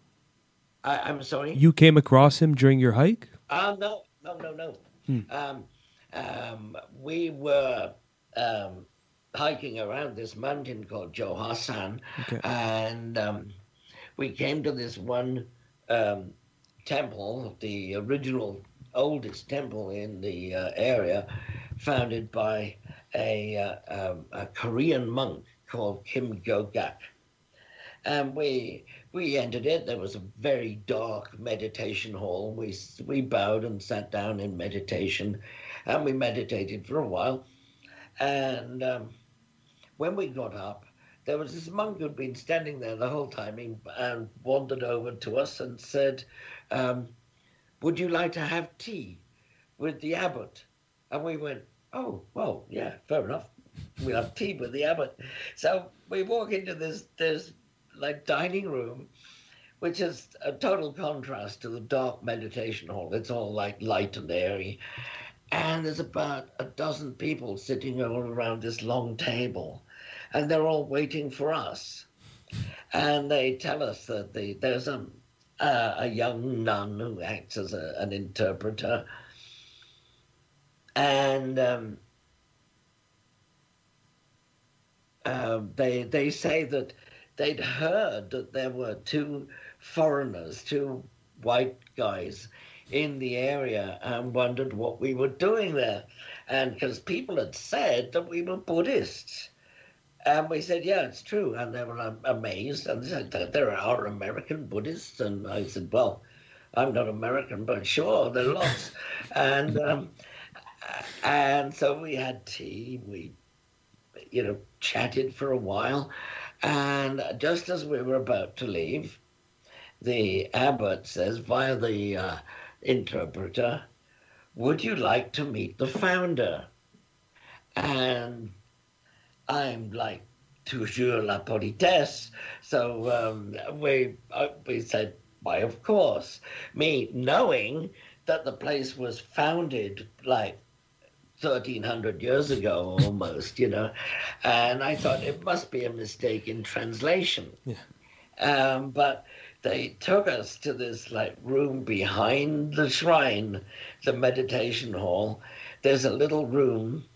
I, I'm sorry. You came across him during your hike. Uh, no, no, no, no. Um, um, we were um, hiking around this mountain called Jiuhuashan, Okay. and um, we came to this one um, temple, the original oldest temple in the uh, area, founded by a, uh, um, a Korean monk called Kim Gogak. And we we entered it. There was a very dark meditation hall. We we bowed and sat down in meditation, and we meditated for a while. And um, when we got up, there was this monk who'd been standing there the whole time and wandered over to us and said, um, "Would you like to have tea with the abbot?" And we went, "Oh, well, yeah, fair enough. We'll have tea with the abbot." So we walk into this this like dining room, which is a total contrast to the dark meditation hall. It's all like light and airy. And there's about a dozen people sitting all around this long table, and they're all waiting for us. And they tell us that the, there's a, uh, a young nun who acts as a, an interpreter. And um, um, they they say that they'd heard that there were two foreigners, two white guys in the area and wondered what we were doing there. And because people had said that we were Buddhists. And we said, yeah, it's true. And they were um, amazed. And they said, "There- there are American Buddhists. And I said, well, I'm not American, but sure, there are lots. and um, and so we had tea. We, you know, chatted for a while. And just as we were about to leave, the abbot says via the uh, interpreter, Would you like to meet the founder? And I'm like, Toujours la politesse. So um, we, uh, we said, Why, of course. Me knowing that the place was founded like 1300 years ago almost, you know. And I thought it must be a mistake in translation. Yeah. Um, but they took us to this like room behind the shrine, the meditation hall. There's a little room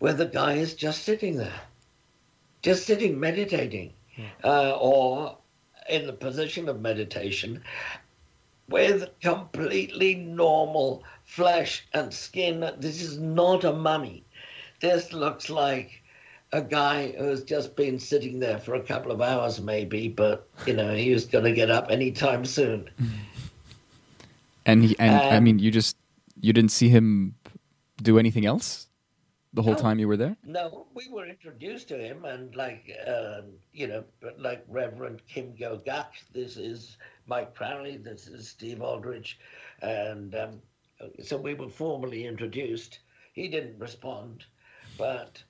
where the guy is just sitting there, just sitting meditating, uh, or in the position of meditation, with completely normal flesh and skin. This is not a mummy. This looks like a guy who's just been sitting there for a couple of hours, maybe, but you know he was going to get up anytime soon. And he and I mean, you just you didn't see him do anything else the whole No. time you were there. No, we were introduced to him, and like uh, you know, like Reverend Kim Go this is Mike Crowley, this is Steve Aldrich, and um, so we were formally introduced. He didn't respond, but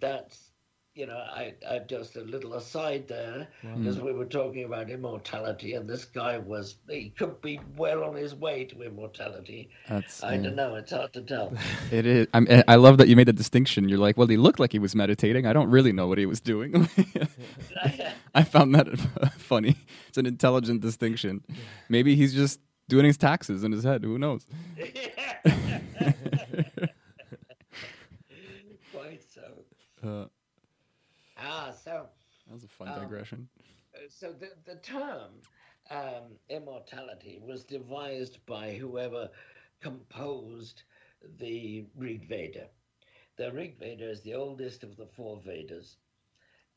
that's you know, I I just a little aside there because mm. we were talking about immortality, and this guy was he could be well on his way to immortality. That's I don't know; it's hard to tell. It is. I'm, I love that you made the distinction. You're like, well, he looked like he was meditating. I don't really know what he was doing. I found that funny. It's an intelligent distinction. Maybe he's just doing his taxes in his head. Who knows? Quite so. Uh, Ah, so that was a fun Um, digression. so the the term um, immortality was devised by whoever composed the Rig Veda. The Rig Veda is the oldest of the four Vedas,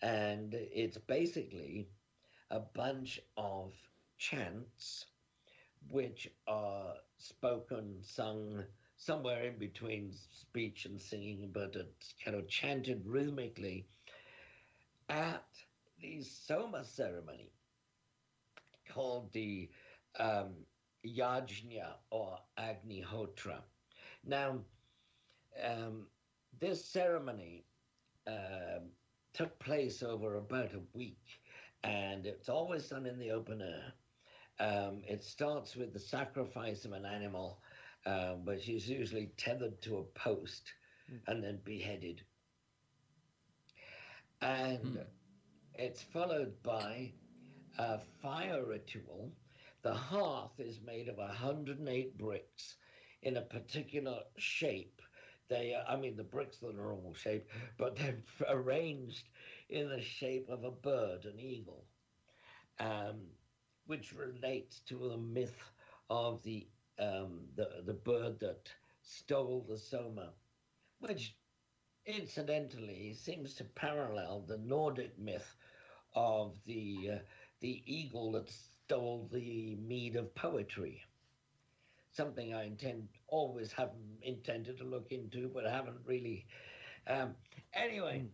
and it's basically a bunch of chants which are spoken, sung somewhere in between speech and singing, but it's kind of chanted rhythmically at the Soma ceremony called the um, Yajna or Agnihotra. Now, um, this ceremony um, took place over about a week, and it's always done in the open air. Um, it starts with the sacrifice of an animal, um, which is usually tethered to a post and then beheaded. And it's followed by a fire ritual. The hearth is made of 108 bricks in a particular shape. They, I mean, the bricks are the normal shape, but they're arranged in the shape of a bird, an eagle, um, which relates to the myth of the um, the the bird that stole the soma, which incidentally seems to parallel the Nordic myth of the uh, the eagle that stole the mead of poetry. Something I intend always have intended to look into, but haven't really. Um, anyway,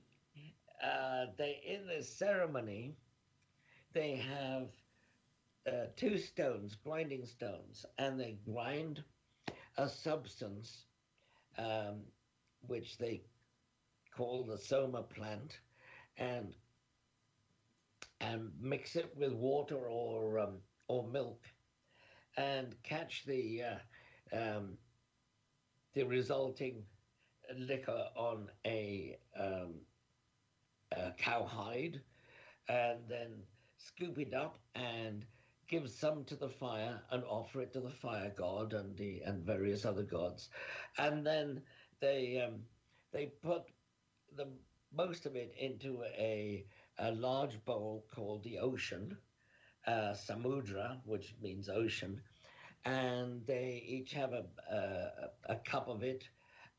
uh, they in this ceremony, they have uh, two stones, grinding stones, and they grind a substance um, which they call the soma plant, and and mix it with water or um, or milk, and catch the uh, um, the resulting liquor on a, um, a cowhide, and then scoop it up and give some to the fire and offer it to the fire god and the and various other gods, and then they um, they put the most of it into a a large bowl called the ocean, uh, samudra, which means ocean, and they each have a a, a cup of it,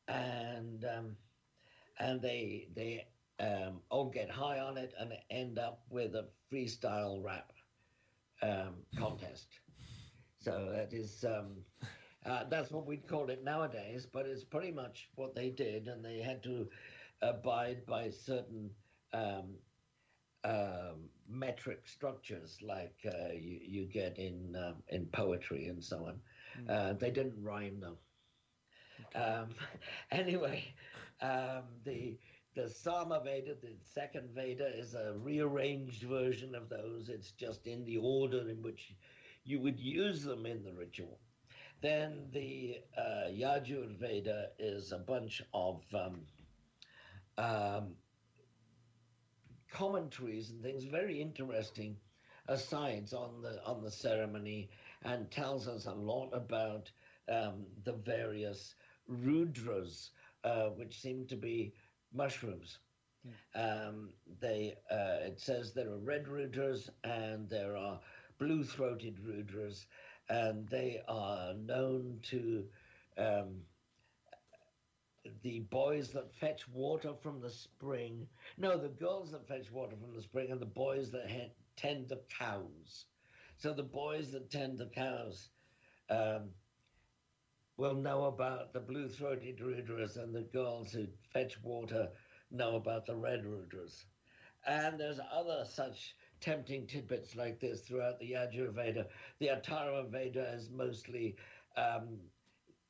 and um, and they they um, all get high on it and end up with a freestyle rap um, contest. So that is um, uh, that's what we'd call it nowadays, but it's pretty much what they did, and they had to abide by certain um, um, metric structures like uh, you, you get in um, in poetry and so on. Uh, they didn't rhyme though. Um, anyway, um, the the Sama Veda, the second Veda, is a rearranged version of those. It's just in the order in which you would use them in the ritual. Then the uh, Yajur Veda is a bunch of um, um, commentaries and things very interesting asides on the on the ceremony and tells us a lot about um, the various rudras, uh, which seem to be mushrooms. Um, they uh, it says there are red rudras and there are blue-throated rudras, and they are known to um, the boys that fetch water from the spring. No, the girls that fetch water from the spring, and the boys that he- tend the cows. So the boys that tend the cows um, will know about the blue-throated rudras, and the girls who fetch water know about the red rudras. And there's other such tempting tidbits like this throughout the Yajurveda. The Atharva Veda is mostly um,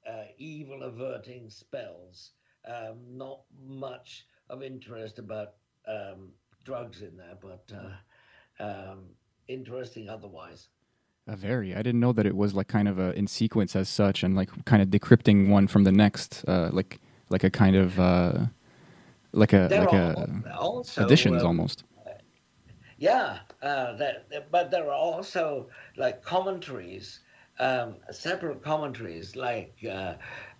uh, evil averting spells. Um, not much of interest about um, drugs in there, but uh, um, interesting otherwise. Uh, very. I didn't know that it was like kind of a in sequence as such, and like kind of decrypting one from the next, uh, like like a kind of uh, like a There like a also additions um, almost. Yeah, uh, that, but there are also like commentaries, um, separate commentaries, like uh,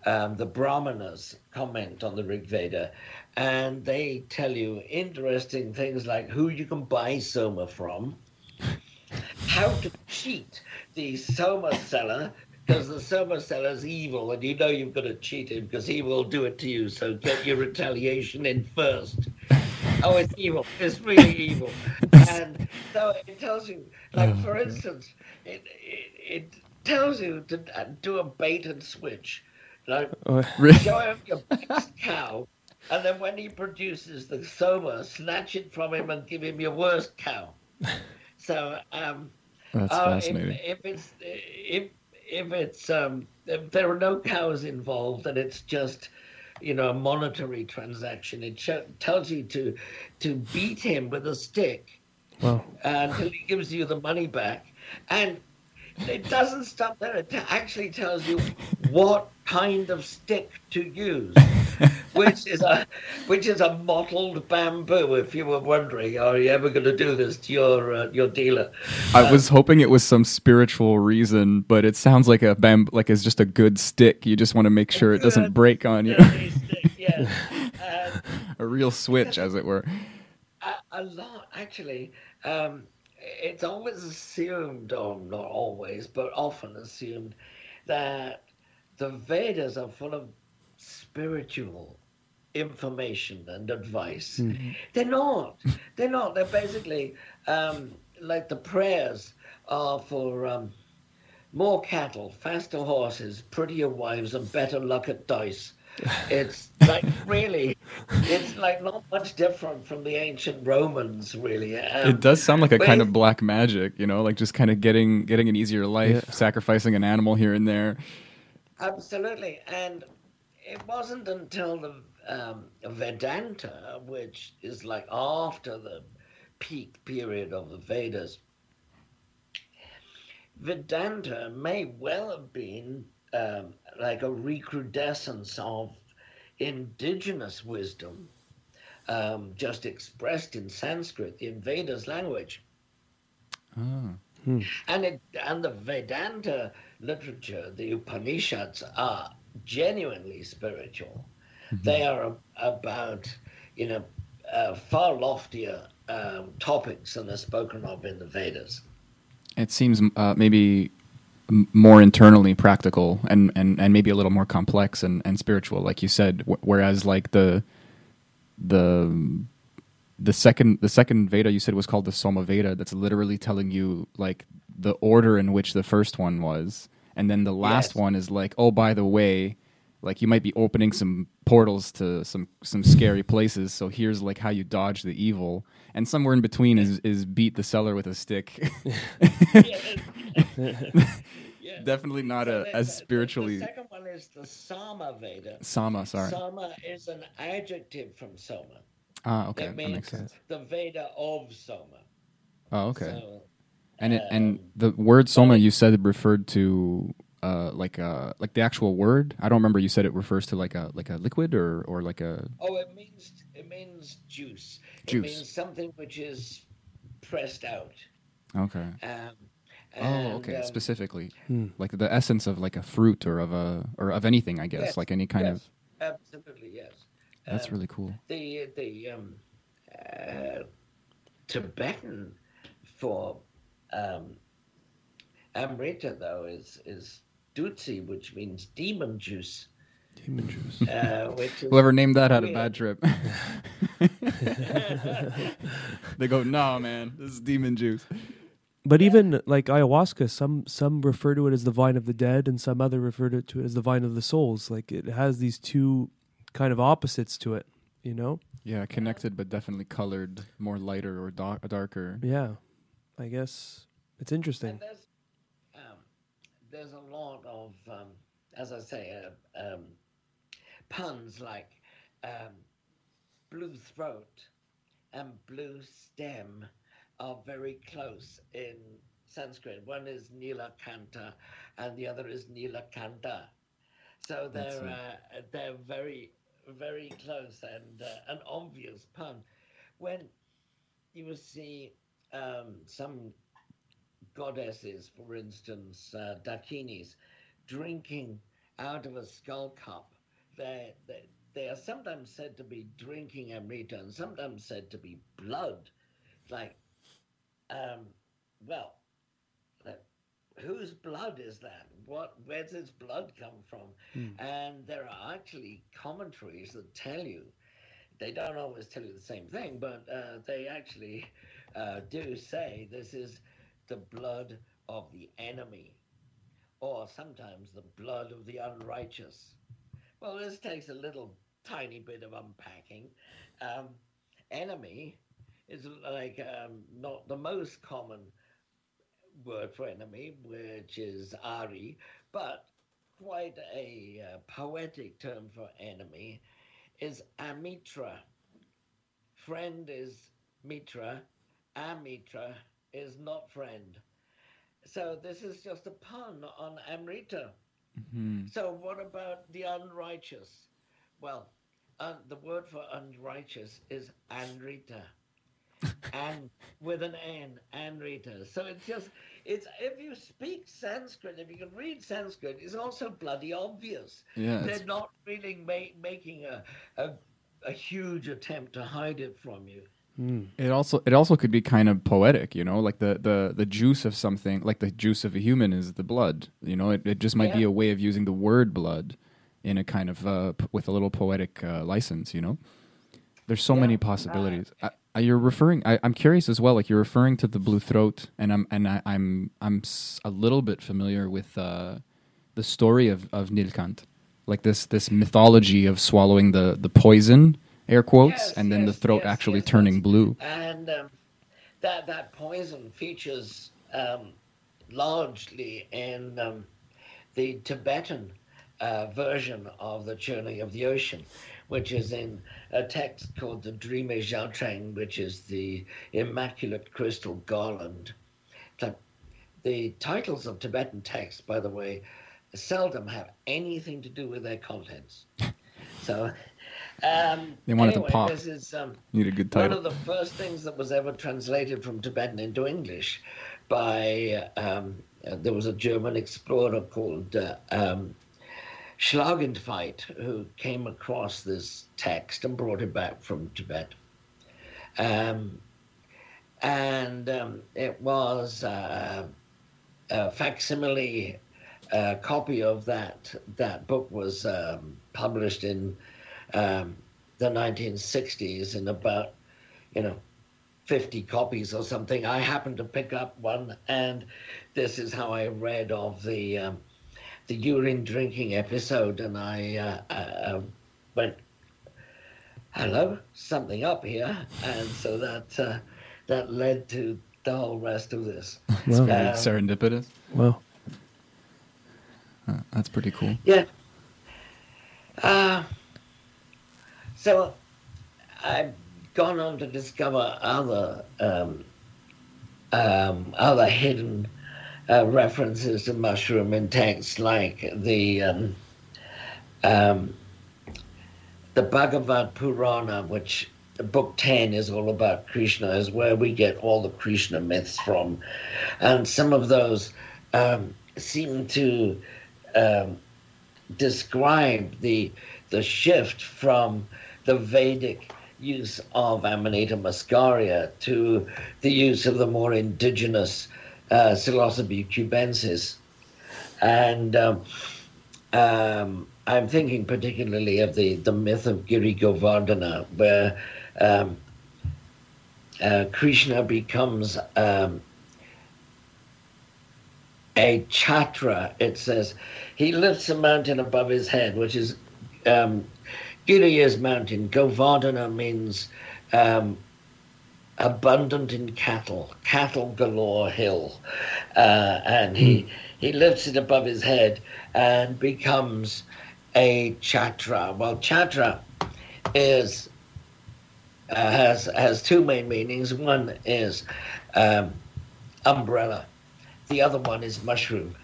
um, the Brahmanas comment on the Rig Veda, and they tell you interesting things like who you can buy soma from, how to cheat the soma seller. Because the soma seller's evil, and you know you've got to cheat him because he will do it to you. So get your retaliation in first oh, it's evil. It's really evil. And so it tells you, like for instance, it it, it tells you to uh, do a bait and switch. Like Uh, show him your best cow, and then when he produces the soma, snatch it from him and give him your worst cow. So um, That's uh, if, fascinating. if it's if if it's um, if there are no cows involved and it's just you know a monetary transaction, it sh- tells you to to beat him with a stick wow. until he gives you the money back, and it doesn't stop there. It t- actually tells you what kind of stick to use, which is a which is a mottled bamboo. If you were wondering, are you ever going to do this to your uh, your dealer? I was hoping it was some spiritual reason, but it sounds like a bam- like it's just a good stick. You just want to make sure it doesn't break on you. stick. And a real switch, as it were. a, a lot actually um, it's always assumed or not always but often assumed that the vedas are full of spiritual information and advice. They're not. They're not. They're basically um, like the prayers are for um, more cattle faster horses prettier wives and better luck at dice. It's like really it's like not much different from the ancient romans really. Um, It does sound like a kind of black magic, you know, like just kind of getting getting an easier life, Yeah. sacrificing an animal here and there. Absolutely, and it wasn't until the um, Vedanta, which is like after the peak period of the Vedas, Vedanta may well have been um, like a recrudescence of indigenous wisdom, um, just expressed in Sanskrit, in Vedas language. Oh. And it and the Vedanta literature, the Upanishads, are genuinely spiritual. They are about you know uh, far loftier um, topics than are spoken of in the Vedas. It seems uh, maybe more internally practical and, and, and maybe a little more complex and, and spiritual, like you said. Wh- whereas like the the the second the second Veda you said was called the Soma Veda. That's literally telling you like the order in which the first one was, and then the last Yes. one is like, oh, by the way, like you might be opening some portals to some some scary places. So here's like how you dodge the evil, and somewhere in between is is beat the seller with a stick. Yeah. Definitely not So a, the- as the- The, spiritually. second one is the Sama Veda. Sama, sorry. Sama is an adjective from Soma. Ah, okay, that that makes sense. the Veda of Soma. Oh, okay. So, and it, and um, the word soma it- you said referred to uh like uh like the actual word. I don't remember. You said it refers to like a like a liquid or or like a Oh, it means it means juice. Juice. It means something which is pressed out. Okay. Um, Oh, okay. um, Specifically, Hmm. like the essence of like a fruit or of a or of anything, I guess. Yes, Like any kind yes, of. absolutely yes. That's Um, really cool. the the um, uh, Tibetan for um, Amrita though is is dutsi, which means demon juice, Demon juice. uh, which is Whoever named that had a bad trip. they go, nah, man, this is demon juice. But even like ayahuasca, some some refer to it as the vine of the dead, and some other refer to it as the vine of the souls. Like it has these two kind of opposites to it. You know? Yeah, connected, but definitely colored, more lighter or dar- darker. Yeah. I guess it's interesting. And there's there's a lot of, um, as I say, uh, um, puns like um, blue throat and blue stem are very close in Sanskrit. One is Nilakanta and the other is Nilakanta. So they're uh, they're very very close and uh, an obvious pun. When you will see um, some goddesses, for instance, uh, Dakinis, drinking out of a skull cup. They, they, they are sometimes said to be drinking Amrita and sometimes said to be blood. Like, um, well, whose blood is that? What? Where does its blood come from? And there are actually commentaries that tell you. They don't always tell you the same thing, but uh, they actually uh, do say this is the blood of the enemy, or sometimes the blood of the unrighteous. Well, this takes a little tiny bit of unpacking. Um, enemy is like um, not the most common word for enemy, which is Ari, but quite a uh, poetic term for enemy is Amitra. Friend is Mitra, Amitra is not friend. So this is just a pun on Amrita. Hmm. So what about the unrighteous? Well, uh, the word for unrighteous is Anrita. and with an N, Anrita. So it's just, it's if you speak Sanskrit, if you can read Sanskrit, it's also bloody obvious. Yeah, They're not really ma- making a, a, a huge attempt to hide it from you. It also it also could be kind of poetic, you know, like the the the juice of something, like the juice of a human is the blood. You know, it, it just might be a way of using the word blood in a kind of uh, p- with a little poetic uh, license. You know, there's so Yeah, many possibilities. I, I, you're referring. I, I'm curious as well. Like you're referring to the blue throat, and I'm and I, I'm I'm s- a little bit familiar with uh, the story of of Nilkant, like this this mythology of swallowing the the poison, air quotes, Yes, and then the throat yes, actually yes, turning yes. blue. And um, that that poison features um, largely in um, the Tibetan uh, version of the churning of the ocean, which is in a text called the Dreame Jiaocheng, which is the Immaculate Crystal Garland. So the titles of Tibetan texts, by the way, seldom have anything to do with their contents. So. Um, They want it to pop. This is um, Need a good title. one of the first things that was ever translated from Tibetan into English by um, uh, there was a German explorer called uh, um, who came across this text and brought it back from Tibet. Um, and um, it was uh, a facsimile uh, copy of that that book was um, published in um, the 1960s in about you know 50 copies or something. I happened to pick up one, and this is how I read of the um, the urine drinking episode, and I uh, uh, went, "Hello, something up here," and so that uh, that led to the whole rest of this. Wow. Very Um, serendipitous. Wow. Uh, that's pretty cool. Yeah. So I've gone on to discover other um, um, other hidden uh, references to mushroom in texts, like the um, um, the Bhagavad Purana, which book 10 is all about Krishna, is where we get all the Krishna myths from. And some of those um, seem to um, describe the, the shift from the Vedic use of Amanita muscaria to the use of the more indigenous uh, Psilocybe cubensis. And um, um, I'm thinking particularly of the, the myth of Giri Govardhana, where um, uh, Krishna becomes um, a chatra. It says he lifts a mountain above his head, which is um, Giri mountain. Govardhana means um, abundant in cattle, cattle galore hill, uh, and he he lifts it above his head and becomes a chatra. Well, chatra is uh, has has two main meanings. One is um, umbrella. The other one is mushroom.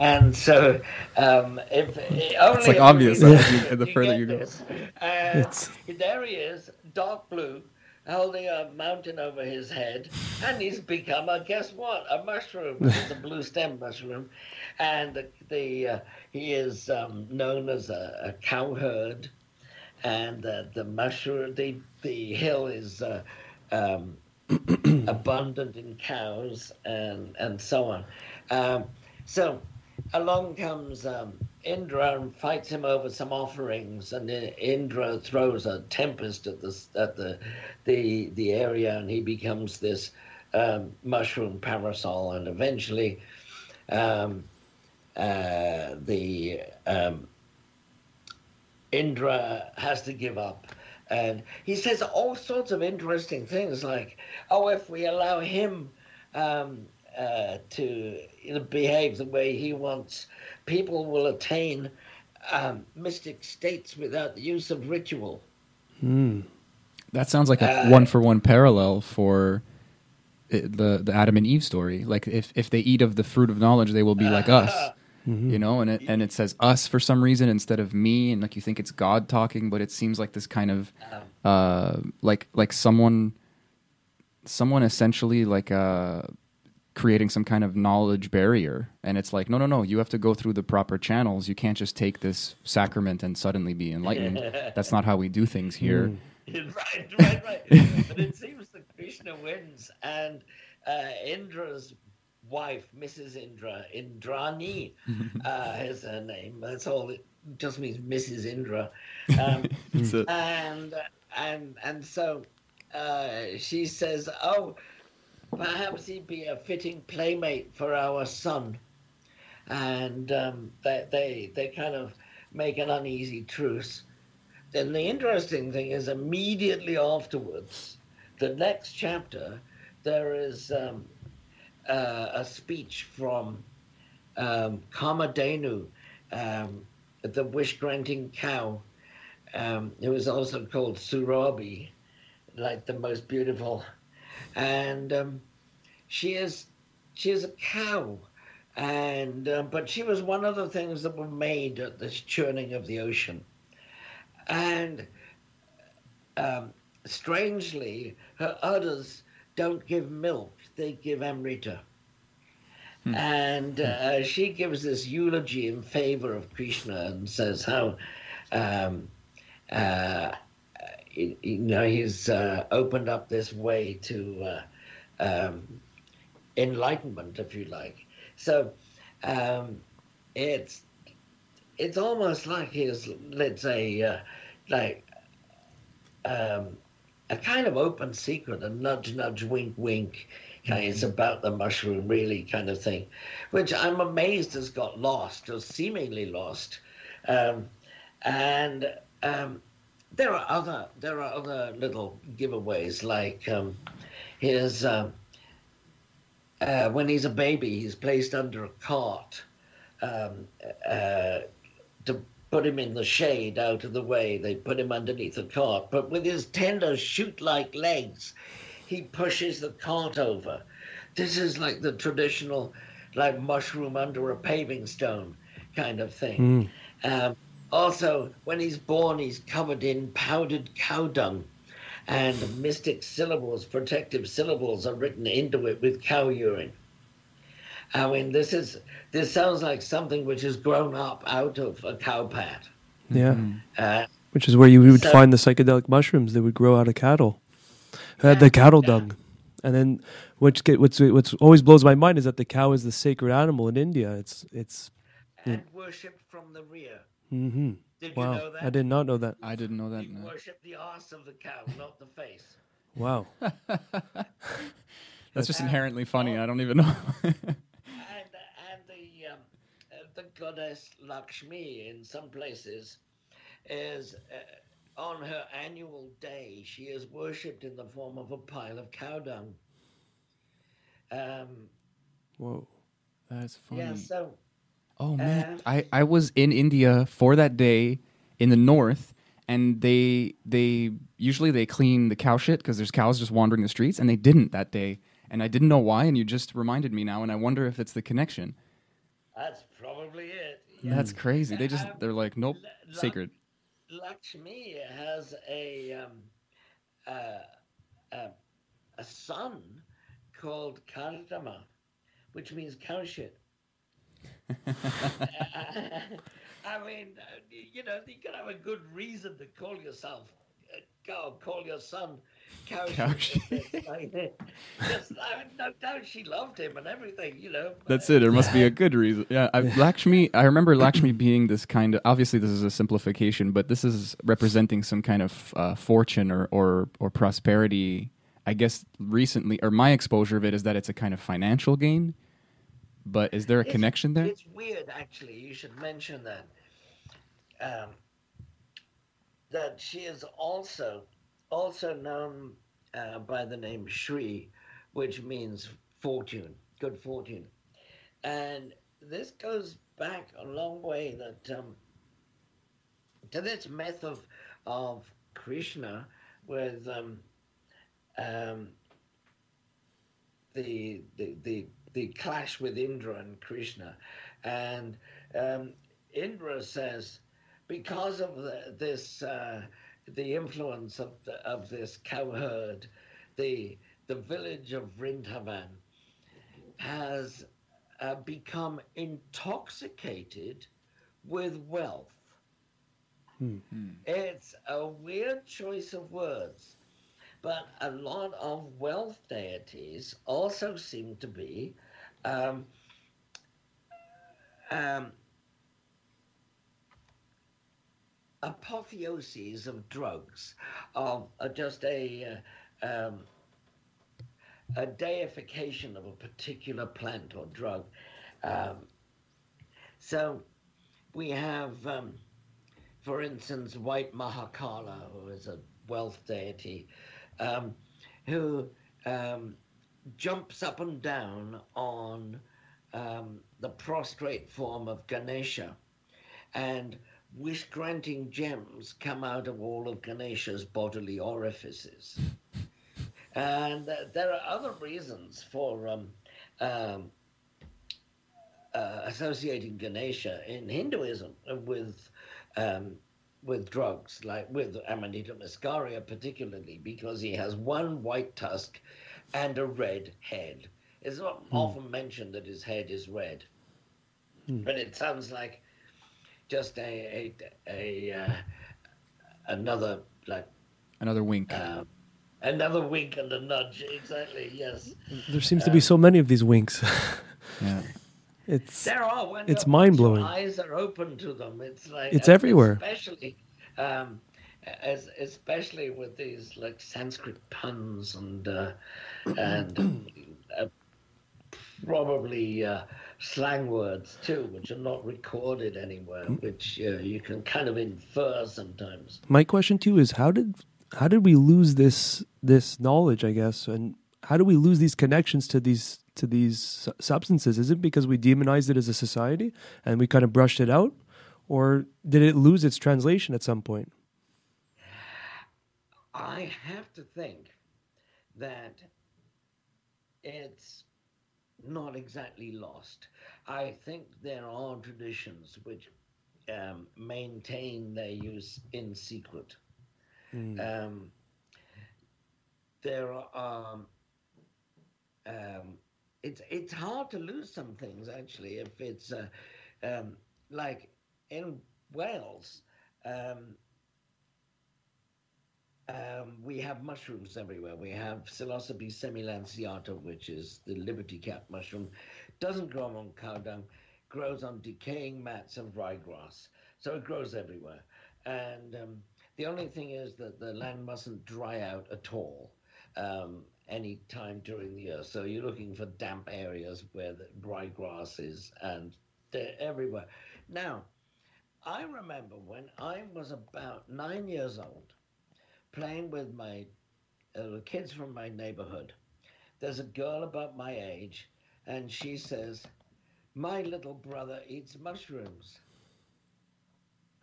And so, um, if only It's like obvious as you- the further you go. this. Uh, there he is, dark blue, holding a mountain over his head, and he's become a guess what? A mushroom. It's a blue stem mushroom, and the, the uh, he is um, known as a, a cowherd, and uh, the mushroom, the the hill is. Uh, um, abundant in cows and and so on. Um, so along comes um, Indra and fights him over some offerings, and Indra throws a tempest at the at the the the area, and he becomes this um, mushroom parasol, and eventually. Um, uh, the um, Indra has to give up. And he says all sorts of interesting things like, oh, if we allow him um, uh, to you know, behave the way he wants, people will attain um, mystic states without the use of ritual. That sounds like a Uh, one for one parallel for the the Adam and Eve story. Like if if they eat of the fruit of knowledge, they will be like us. You know, and it and it says us for some reason instead of me, and like you think it's God talking, but it seems like this kind of uh like like someone someone essentially like uh creating some kind of knowledge barrier and it's like no no no you have to go through the proper channels you can't just take this sacrament and suddenly be enlightened that's not how we do things here right, right, right. but it seems that Krishna wins, and uh, Indra's wife, Mrs. Indra, Indrani, uh, is her name. That's all. It just means Mrs. Indra. Um, That's and and and so uh, she says, "Oh, perhaps he'd be a fitting playmate for our son." And um, they, they they kind of make an uneasy truce. Then the interesting thing is, immediately afterwards, the next chapter, there is um, uh, a speech from um, Kamadhenu, um, the wish-granting cow, um, who is also called Surabhi, like the most beautiful, and um, she is she is a cow, and uh, but she was one of the things that were made at this churning of the ocean, and um, strangely, her udders don't give milk; they give amrita. And uh, she gives this eulogy in favor of Krishna and says how, um, uh, you know, he's uh, opened up this way to uh, um, enlightenment, if you like. So um, it's it's almost like his, let's say, uh, like um, a kind of open secret, a nudge, nudge, wink, wink. Kind of, it's about the mushroom, really, kind of thing, which I'm amazed has got lost or seemingly lost. Um, and um, there are other there are other little giveaways like um, his um, uh, when he's a baby, he's placed under a cart um, uh, to put him in the shade out of the way. They put him underneath the cart, but with his tender shoot-like legs, he pushes the cart over. This is like the traditional, like mushroom under a paving stone kind of thing. Um, also, when he's born, he's covered in powdered cow dung, and mystic syllables, protective syllables are written into it with cow urine. I mean, this is this sounds like something which has grown up out of a cow pat. Yeah. Uh, Which is where you would So- find the psychedelic mushrooms that would grow out of cattle, uh, the cattle dung, and then which get what's what's always blows my mind is that the cow is the sacred animal in India. It's it's and worshipped from the rear. Hmm Did you wow. know that? I did not know that. I didn't know that. You no. worship the arse of the cow, not the face. Wow. That's just inherently funny. I don't even know. and and the um, uh, the goddess Lakshmi in some places is uh, on her annual day she is worshipped in the form of a pile of cow dung. Um, Whoa. That's funny. yeah, so Oh man, Um, I I was in India for that day in the north, and they they usually they clean the cow shit because there's cows just wandering the streets, and they didn't that day, and I didn't know why, and you just reminded me now, and I wonder if it's the connection. that's probably it. That's crazy. They just Um, they're like, nope, la- la- sacred. Lakshmi has a um, uh, uh, a son called Kardama, which means cow shit. I mean, uh, you know, you can have a good reason to call yourself, uh, go call your son cow, Cow shit. Just, I mean, no doubt she loved him and everything, you know. That's it. There must be a good reason. Yeah, I, Lakshmi. I remember Lakshmi being this kind of. Obviously, this is a simplification, but this is representing some kind of uh, fortune or, or or prosperity. I guess recently, or my exposure of it is that it's a kind of financial gain. But is there a It's- connection there? It's weird, actually. You should mention that. Um, that she is also also known uh, by the name Shri, which means fortune, good fortune, and this goes back a long way. That um, to this myth of of Krishna with um, um, the, the the the clash with Indra and Krishna, and um, Indra says because of the, this uh, the influence of the, of this cowherd, the the village of Vrindavan has uh, become intoxicated with wealth. It's a weird choice of words, but a lot of wealth deities also seem to be um, um, apotheoses of drugs, of uh, just a uh, um, a deification of a particular plant or drug. Um, so we have, um, for instance, White Mahakala, who is a wealth deity, um, who um, jumps up and down on um, the prostrate form of Ganesha, and wish granting gems come out of all of Ganesha's bodily orifices. And uh, there are other reasons for um, um, uh, associating Ganesha in Hinduism with um, with drugs, like with Amanita muscaria particularly, because he has one white tusk and a red head. It's not often mentioned that his head is red, but it sounds like just a a, a uh, another like Another wink. uh, another wink and a nudge. Exactly. Yes. There seems to be so many of these winks. yeah. it's There are. When It's mind-blowing. once Eyes are open to them. It's like It's everywhere. Especially, um, as especially with these like Sanskrit puns and uh, and uh, probably uh, slang words too, which are not recorded anywhere, Mm. which uh, you can kind of infer sometimes. my question too is how did how did we lose this this knowledge i guess and how do we lose these connections to these to these substances is it because we demonized it as a society and we kind of brushed it out or did it lose its translation at some point I have to think that it's not exactly lost. I think there are traditions which um, maintain their use in secret. Um, there are. Um, um, it's it's hard to lose some things actually if it's uh, um, like in Wales. Um, um, we have mushrooms everywhere. We have Psilocybe semilanceata, which is the liberty cap mushroom. Doesn't grow on cow dung, grows on decaying mats of ryegrass. So it grows everywhere. And um, the only thing is that the land mustn't dry out at all um, any time during the year. So you're looking for damp areas where the ryegrass is, and they're everywhere. Now, I remember when I was about nine years old, playing with my uh, kids from my neighborhood. There's a girl about my age, and she says, My little brother eats mushrooms.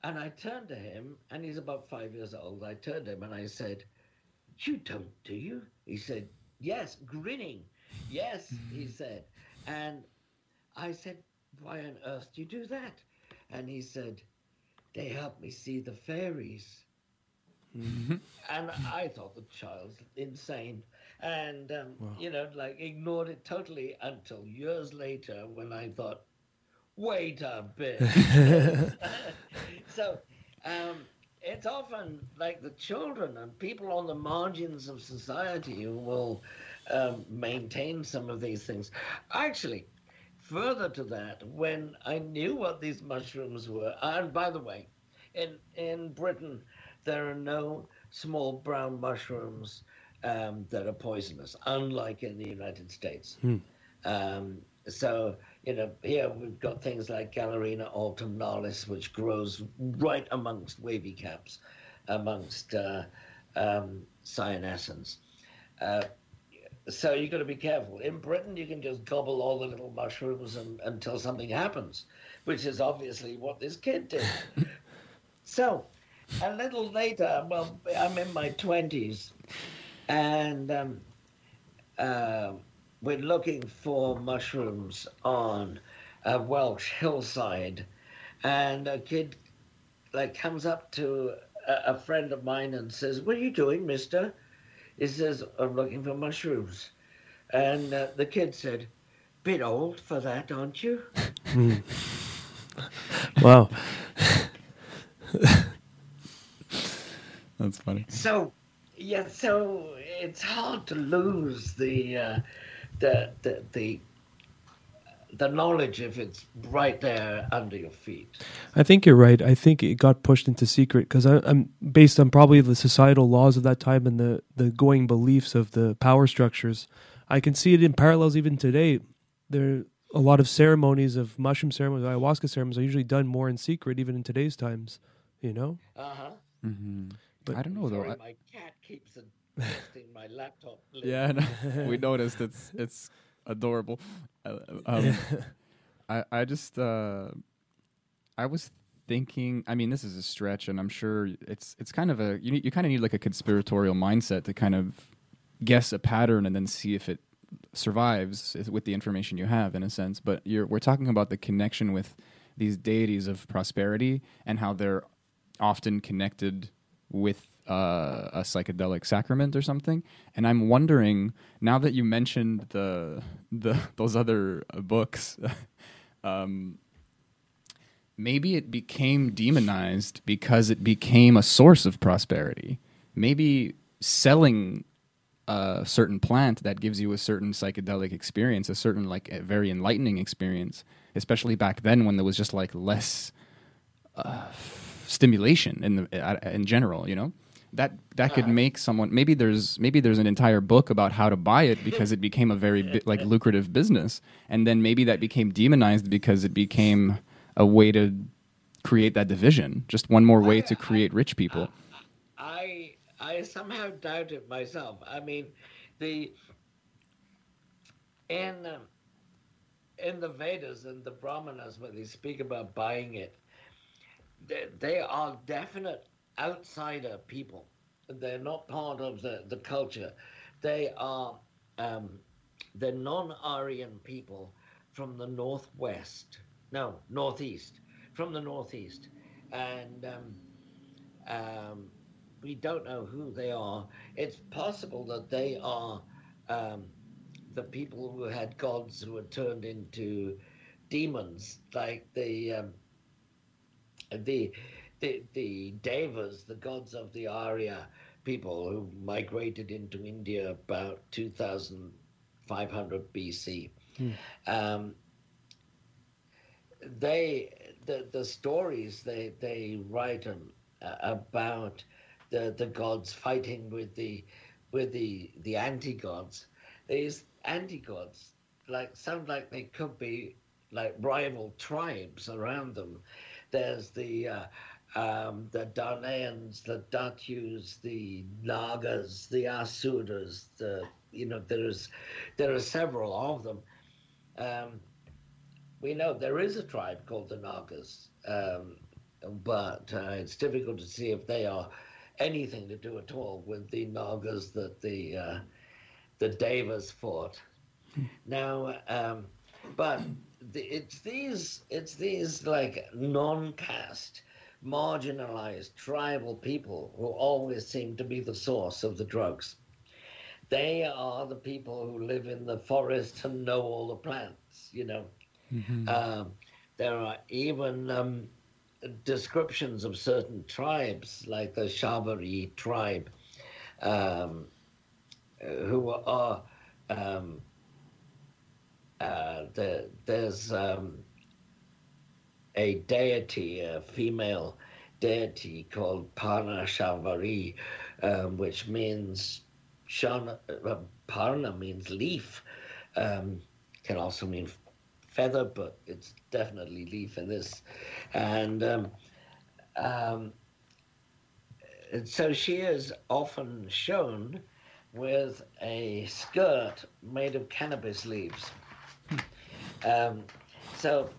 And I turned to him, and he's about five years old. I turned to him and I said, You don't, do you? He said, Yes, grinning. Yes, he said. And I said, Why on earth do you do that? And he said, They help me see the fairies. And I thought the child's insane. And, um, you know, like ignored it totally until years later when I thought, wait a bit. so um, it's often like the children and people on the margins of society who will um, maintain some of these things. Actually, further to that, when I knew what these mushrooms were, and by the way, in in Britain, there are no small brown mushrooms um, that are poisonous, unlike in the United States. Um, so, you know, here we've got things like Galerina autumnalis, which grows right amongst wavy caps, amongst uh, um, cyanescens. Uh, so you've got to be careful. In Britain, you can just gobble all the little mushrooms and, until something happens, which is obviously what this kid did. so a little later, well, I'm in my 20s, and um, uh, we're looking for mushrooms on a Welsh hillside, and a kid like comes up to a, a friend of mine and says, "What are you doing, Mister?" He says, "I'm looking for mushrooms," and uh, the kid said, "Bit old for that, aren't you?" Wow. That's funny. So, yeah, so it's hard to lose the uh, the the the the knowledge if it's right there under your feet. I think you're right. I think it got pushed into secret because I'm based on probably the societal laws of that time and the, the going beliefs of the power structures. I can see it in parallels even today. There are a lot of ceremonies of mushroom ceremonies, ayahuasca ceremonies are usually done more in secret, even in today's times. You know, Uh huh. hmm But- I don't know though. Sorry, I- my cat keeps adjusting my laptop. lid. Yeah, no, we noticed it's it's adorable. Uh, Um, I I just uh, I was thinking. I mean, this is a stretch, and I'm sure it's it's kind of a you need, you kind of need like a conspiratorial mindset to kind of guess a pattern and then see if it survives with the information you have, in a sense. But you're we're talking about the connection with these deities of prosperity and how they're often connected with uh, a psychedelic sacrament or something. And I'm wondering now that you mentioned the the those other uh, books, um, maybe it became demonized because it became a source of prosperity. Maybe selling a certain plant that gives you a certain psychedelic experience, a certain like a very enlightening experience, especially back then when there was just like less uh, stimulation in the uh, in general, you know. That that could make someone maybe there's maybe there's an entire book about how to buy it because it became a very bi- like lucrative business, and then maybe that became demonized because it became a way to create that division, just one more way to create rich people. I I somehow doubt it myself. I mean, the in um, in the Vedas and the Brahmanas, when they speak about buying it, they, they are definite outsider people. They're not part of the, the culture. They are um, they're non-Aryan people from the northwest, no northeast, from the northeast, and um, um, we don't know who they are. It's possible that they are um, the people who had gods who were turned into demons, like the um, the the the devas, the gods of the Arya people who migrated into India about 2,500 BC. Um, they the the stories they they write um, uh, about the the gods fighting with the with the the anti gods. These anti gods like sound like they could be like rival tribes around them. There's the uh, um, the Darnayans, the Datyus, the Nagas, the Asuras. The you know there's there are several of them. Um, we know there is a tribe called the Nagas, um, but uh, it's difficult to see if they are anything to do at all with the Nagas that the uh, the Devas fought. Now, um, but it's these it's these like non-caste, marginalized tribal people who always seem to be the source of the drugs. They are the people who live in the forest and know all the plants. You know, um, there are even um, descriptions of certain tribes, like the Shavari tribe, um, who are um, uh, the, there's um, a deity, a female deity called Parna Shavari, um, which means Shana, uh, Parna means leaf, um, can also mean feather, but it's definitely leaf in this. And um, um, and so she is often shown with a skirt made of cannabis leaves. Um, so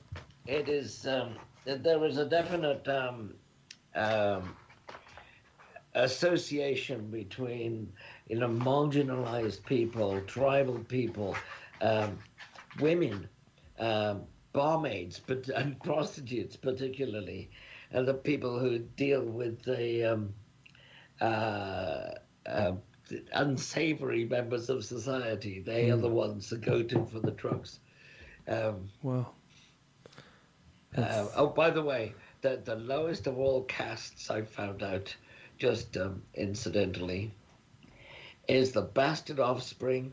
it is, um, there is a definite um, um, association between, you know, marginalized people, tribal people, um, women, um, barmaids, but and prostitutes particularly, and the people who deal with the um, uh, uh, unsavory members of society. They are the ones that go to for the drugs. Um, Wow. uh, oh, by the way, the, the lowest of all castes I found out, just um, incidentally, is the bastard offspring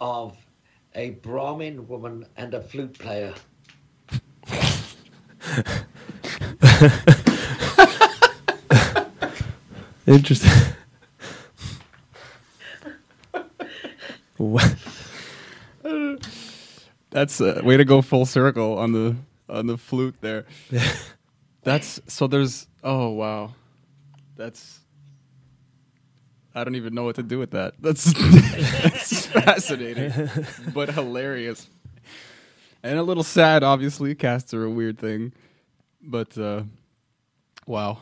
of a Brahmin woman and a flute player. Interesting. What? That's a way to go full circle on the on the flute there. That's so there's oh wow. That's I don't even know what to do with that. That's, that's fascinating, but hilarious. And a little sad, obviously. Castes are a weird thing. But uh wow.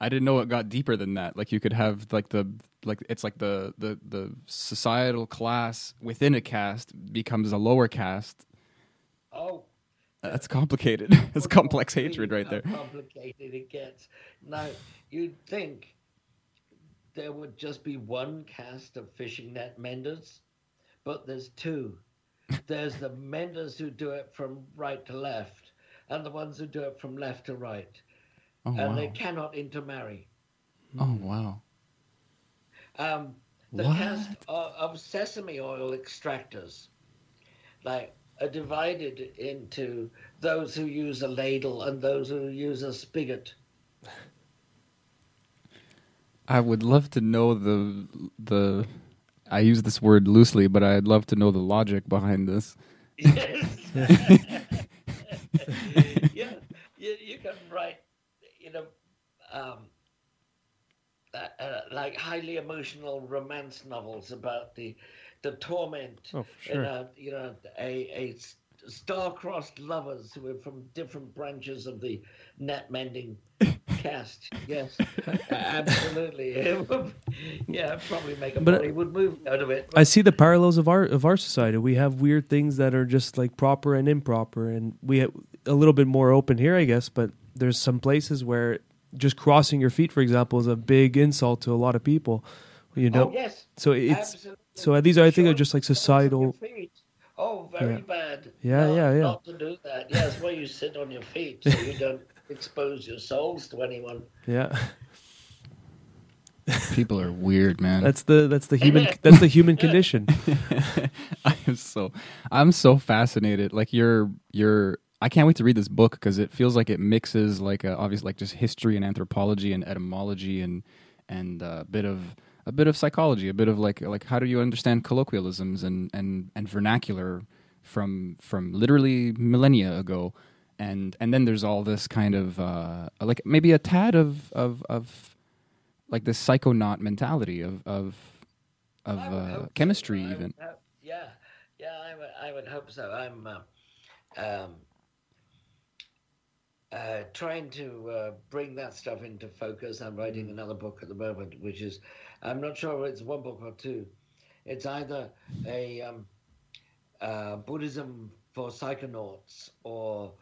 I didn't know it got deeper than that. Like you could have like the like it's like the the the societal class within a caste becomes a lower caste. Oh, That's complicated. That's complex hatred right there. Complicated it gets. Now, you'd think there would just be one caste of fishing net menders, but there's two. There's the menders who do it from right to left, and the ones who do it from left to right, Oh and they cannot intermarry. Oh wow. Um, the What? caste of, of sesame oil extractors, like, are divided into those who use a ladle and those who use a spigot. I would love to know the the I use this word loosely, but I'd love to know the logic behind this. Yes. yeah, you, you can write, you know, um, uh, like highly emotional romance novels about the the torment. Oh, for in sure. a, you know, a, a star-crossed lovers who are from different branches of the net mending caste. Yes, absolutely. It would- yeah, probably make a But, uh, Bollywood movie out of it. I see the parallels of our of our society. We have weird things that are just like proper and improper, and we have a little bit more open here, I guess. But there's some places where just crossing your feet, for example, is a big insult to a lot of people. You know, oh yes, so it's absolutely. so these are I think are just like the balls of societal. Oh, very Yeah. bad. Yeah, No, yeah, yeah. Not to do that. Yes, where you sit on your feet so you don't expose your soles to anyone. Yeah, People are weird, man. that's the that's the human that's the human condition. I am so I'm so fascinated. Like you're you're I can't wait to read this book because it feels like it mixes like a, obviously like just history and anthropology and etymology and and a bit of a bit of psychology, a bit of like like how do you understand colloquialisms and and and vernacular from from literally millennia ago. And and then there's all this kind of uh, like maybe a tad of of of like this psychonaut mentality of of of uh, hope so. chemistry even. hope- yeah, yeah, I would, I would hope so. I'm uh, um, uh, trying to uh, bring that stuff into focus. I'm writing another book at the moment, which is, I'm not sure if it's one book or two. It's either a um, uh, Buddhism for psychonauts or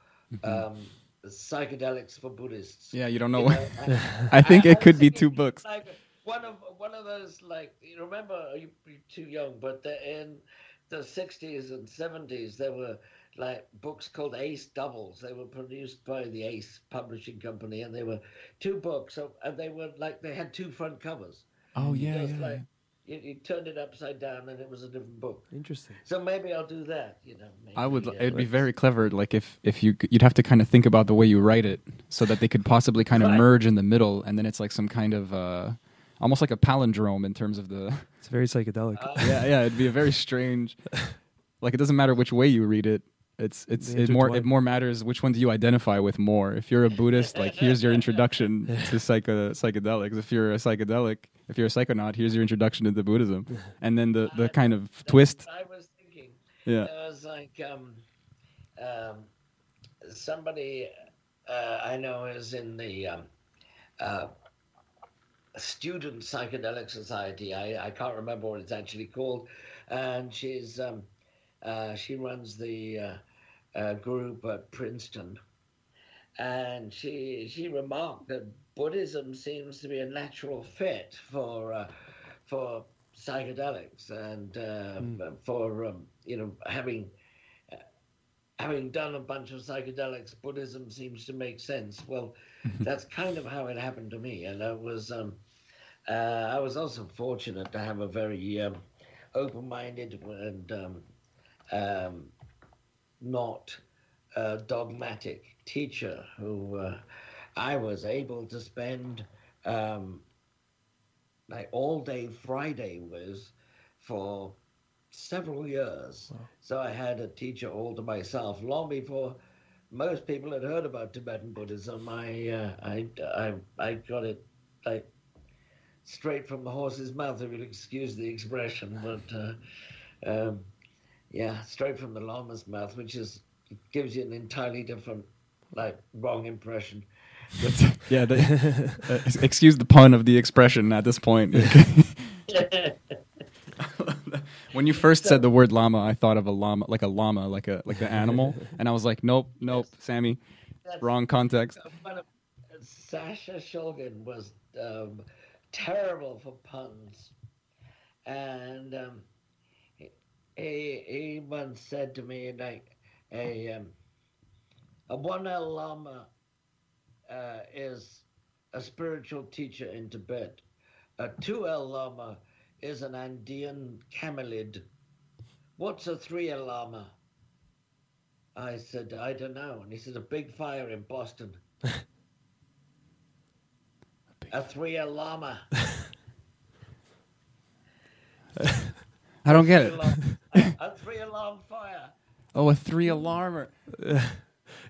um, psychedelics for Buddhists. Yeah, you don't know. You what know, I think it could be two books. Like one of one of those like you remember you, you're too young, but in the '60s and '70s there were like books called Ace Doubles. They were produced by the Ace Publishing Company, and they were two books. So and they were like they had two front covers. Oh yeah, Just yeah. like you, you turned it upside down, and it was a different book. Interesting. So maybe I'll do that. You know, maybe, I would. uh, It'd be very clever. Like if if you you'd have to kind of think about the way you write it, so that they could possibly kind of Right. merge in the middle, and then it's like some kind of uh, almost like a palindrome in terms of the. It's very psychedelic. Uh, yeah, yeah. It'd be a very strange. Like it doesn't matter which way you read it. It's it's it more it more matters which one do you identify with more. If you're a Buddhist, like here's your introduction to psycho psychedelics. If you're a psychedelic, if you're a psychonaut, here's your introduction into Buddhism, and then the the kind of that's twist. what I was thinking. Yeah. There was like um, um, somebody uh, I know is in the um, uh, Student Psychedelic Society. I, I can't remember what it's actually called, and she's um, uh, she runs the uh, uh, group at Princeton, and she she remarked that Buddhism seems to be a natural fit for uh, for psychedelics and uh, for um, you know having having done a bunch of psychedelics, Buddhism seems to make sense. Well, that's kind of how it happened to me, and I was um, uh, I was also fortunate to have a very um, open-minded and um, um, not uh, dogmatic teacher who uh, I was able to spend um, like all day Friday with for several years. So I had a teacher all to myself long before most people had heard about Tibetan Buddhism. I uh, I, I I got it like straight from the horse's mouth, if you'll excuse the expression, but. Uh, um, yeah, straight from the Lama's mouth, which is gives you an entirely different, like, wrong impression. yeah. The, uh, excuse the pun of the expression at this point. when you first said the word llama, I thought of a llama, like a llama, like a like the animal, and I was like, nope, nope, Sammy, That's- wrong context. But uh, Sasha Shulgin was um, terrible for puns, and um, he he once said to me like a um, a one L Lama uh, is a spiritual teacher in Tibet. A two L Llama is an Andean camelid. What's a three L Lama? I said, I don't know. And he said, a big fire in Boston. a three L Lama. I don't get it. Alarm- a, a three alarm fire. Oh, a three alarmer.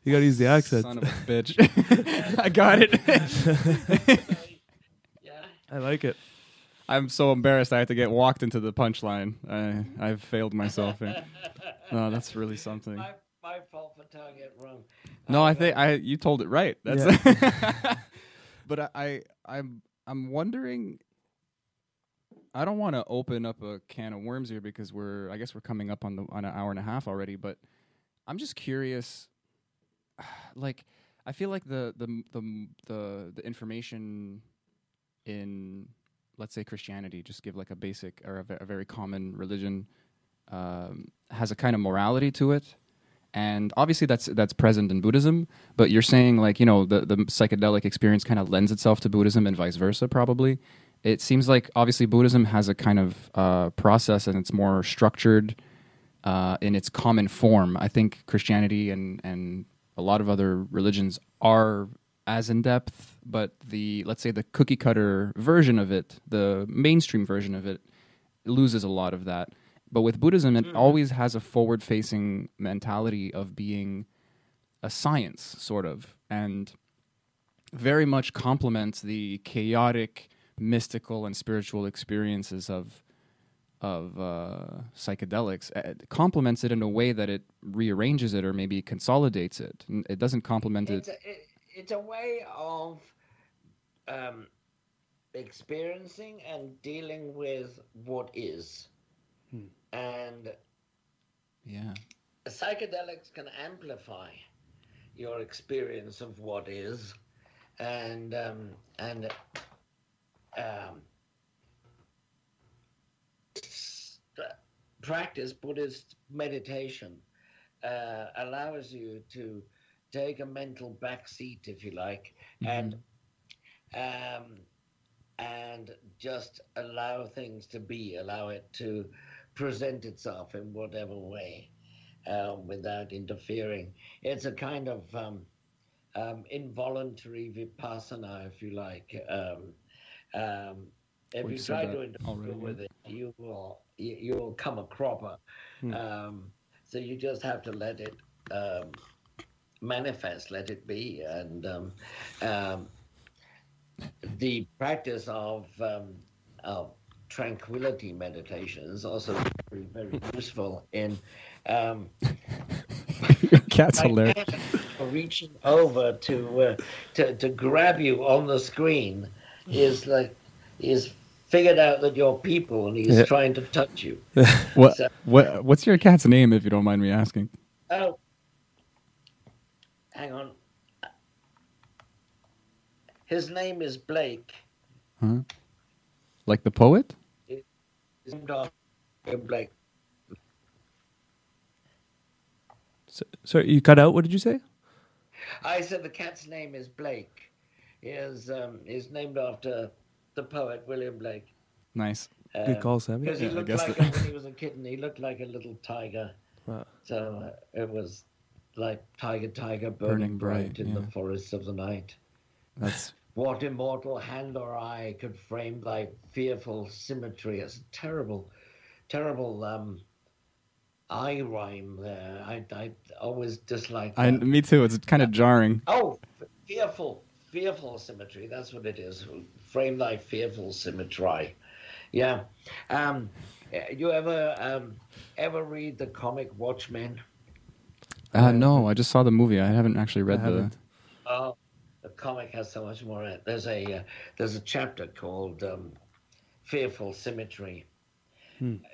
You gotta use the accent. Son of a bitch. I got it. Yeah. I like it. I'm so embarrassed. I had to get walked into the punchline. I I've failed myself. Here. No, that's really something. My, my fault for telling it wrong. No, I Uh, think I you told it right. That's but I, I I'm I'm wondering I don't want to open up a can of worms here because we're I guess we're coming up on the on an hour and a half already, but I'm just curious like I feel like the the the the, the information in let's say Christianity, just give like a basic or a, very common religion, um, has a kind of morality to it, and obviously that's that's present in Buddhism. But you're saying like you know the the psychedelic experience kind of lends itself to Buddhism and vice versa, probably. It seems like obviously Buddhism has a kind of uh, process and it's more structured uh, in its common form. I think Christianity and and a lot of other religions are as in depth, but the let's say the cookie cutter version of it, the mainstream version of it, loses a lot of that. But with Buddhism, it always has a forward facing mentality of being a science, sort of, and very much complements the chaotic, mystical, and spiritual experiences of of uh, psychedelics. Uh, It complements it in a way that it rearranges it or maybe consolidates it. It doesn't complement It's it. a, it, it's a way of um, experiencing and dealing with what is. And Yeah. psychedelics can amplify your experience of what is and um, and um, practice Buddhist meditation uh, allows you to take a mental backseat, if you like, and um, and just allow things to be, allow it to present itself in whatever way um, without interfering. It's a kind of um, um, involuntary vipassana, if you like. Um, um, if We've you try to interfere with it, you will you, you will come a cropper. Hmm. Um, so you just have to let it um, manifest, let it be, and um, um, the practice of um, of tranquility meditation is also very very useful in um, Your cat's hilarious. reaching over to, uh, to to grab you on the screen is like is figured out that you're people and he's Yeah. trying to touch you. What, So- what what's your cat's name, if you don't mind me asking? Oh, hang on. His name is Blake. Like the poet? He's named after Blake. So, sorry, you cut out. What did you say? I said the cat's name is Blake. He is um, is named after the poet William Blake. Nice. Good call, Sammy. Because he Yeah, looked like that- a, when he was a kitten. He looked like a little tiger. Wow. So uh, it was like tiger, tiger, Burning burning, bright, bright, in yeah. the forests of the night. That's What immortal hand or eye could frame thy fearful symmetry? It's a terrible, terrible um, eye rhyme there. I, I always dislike I me too. It's kind of jarring. Oh, fearful, fearful symmetry. That's what it is. Frame thy fearful symmetry. Yeah. Um, you ever um, ever read the comic Watchmen? Uh, no, I just saw the movie. I haven't actually read the. haven't. Oh, the comic has so much more in it. There's a uh, there's a chapter called um, "Fearful Symmetry."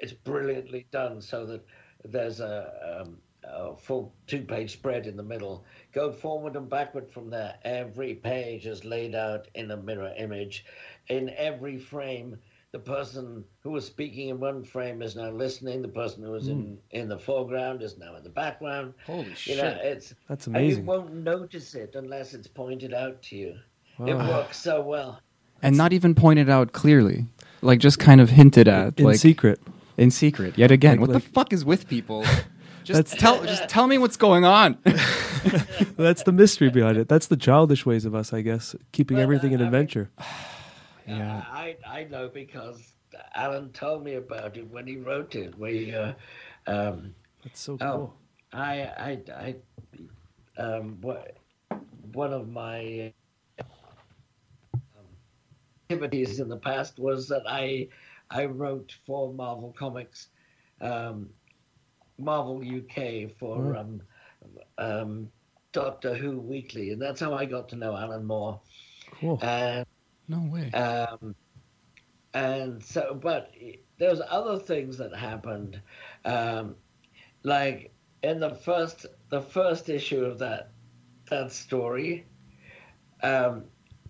It's brilliantly done, so that there's a, um, a full two-page spread in the middle. Go forward and backward from there. Every page is laid out in a mirror image. In every frame, the person who was speaking in one frame is now listening. The person who was in hmm. in the foreground is now in the background. Holy You know, it's That's and amazing. you won't notice it unless it's pointed out to you. It works so well. and not even pointed out clearly, like just kind of hinted at, In like secret. in secret. Yet again, Like- what like- the fuck is with people? Just That's- tell, just tell me what's going on. That's the mystery behind it. That's the childish ways of us, I guess, keeping Well, everything an I- I mean- adventure. Yeah. I I know because Alan told me about it when he wrote it. We, uh, um, That's so oh, cool. I I I, um, what one of my um, activities in the past was that I I wrote for Marvel Comics, um, Marvel UK for Oh. um, um, Doctor Who Weekly, and that's how I got to know Alan Moore. Cool. And No way. um, and so, but there's other things that happened, um, like in the first the first issue of that that story. Um,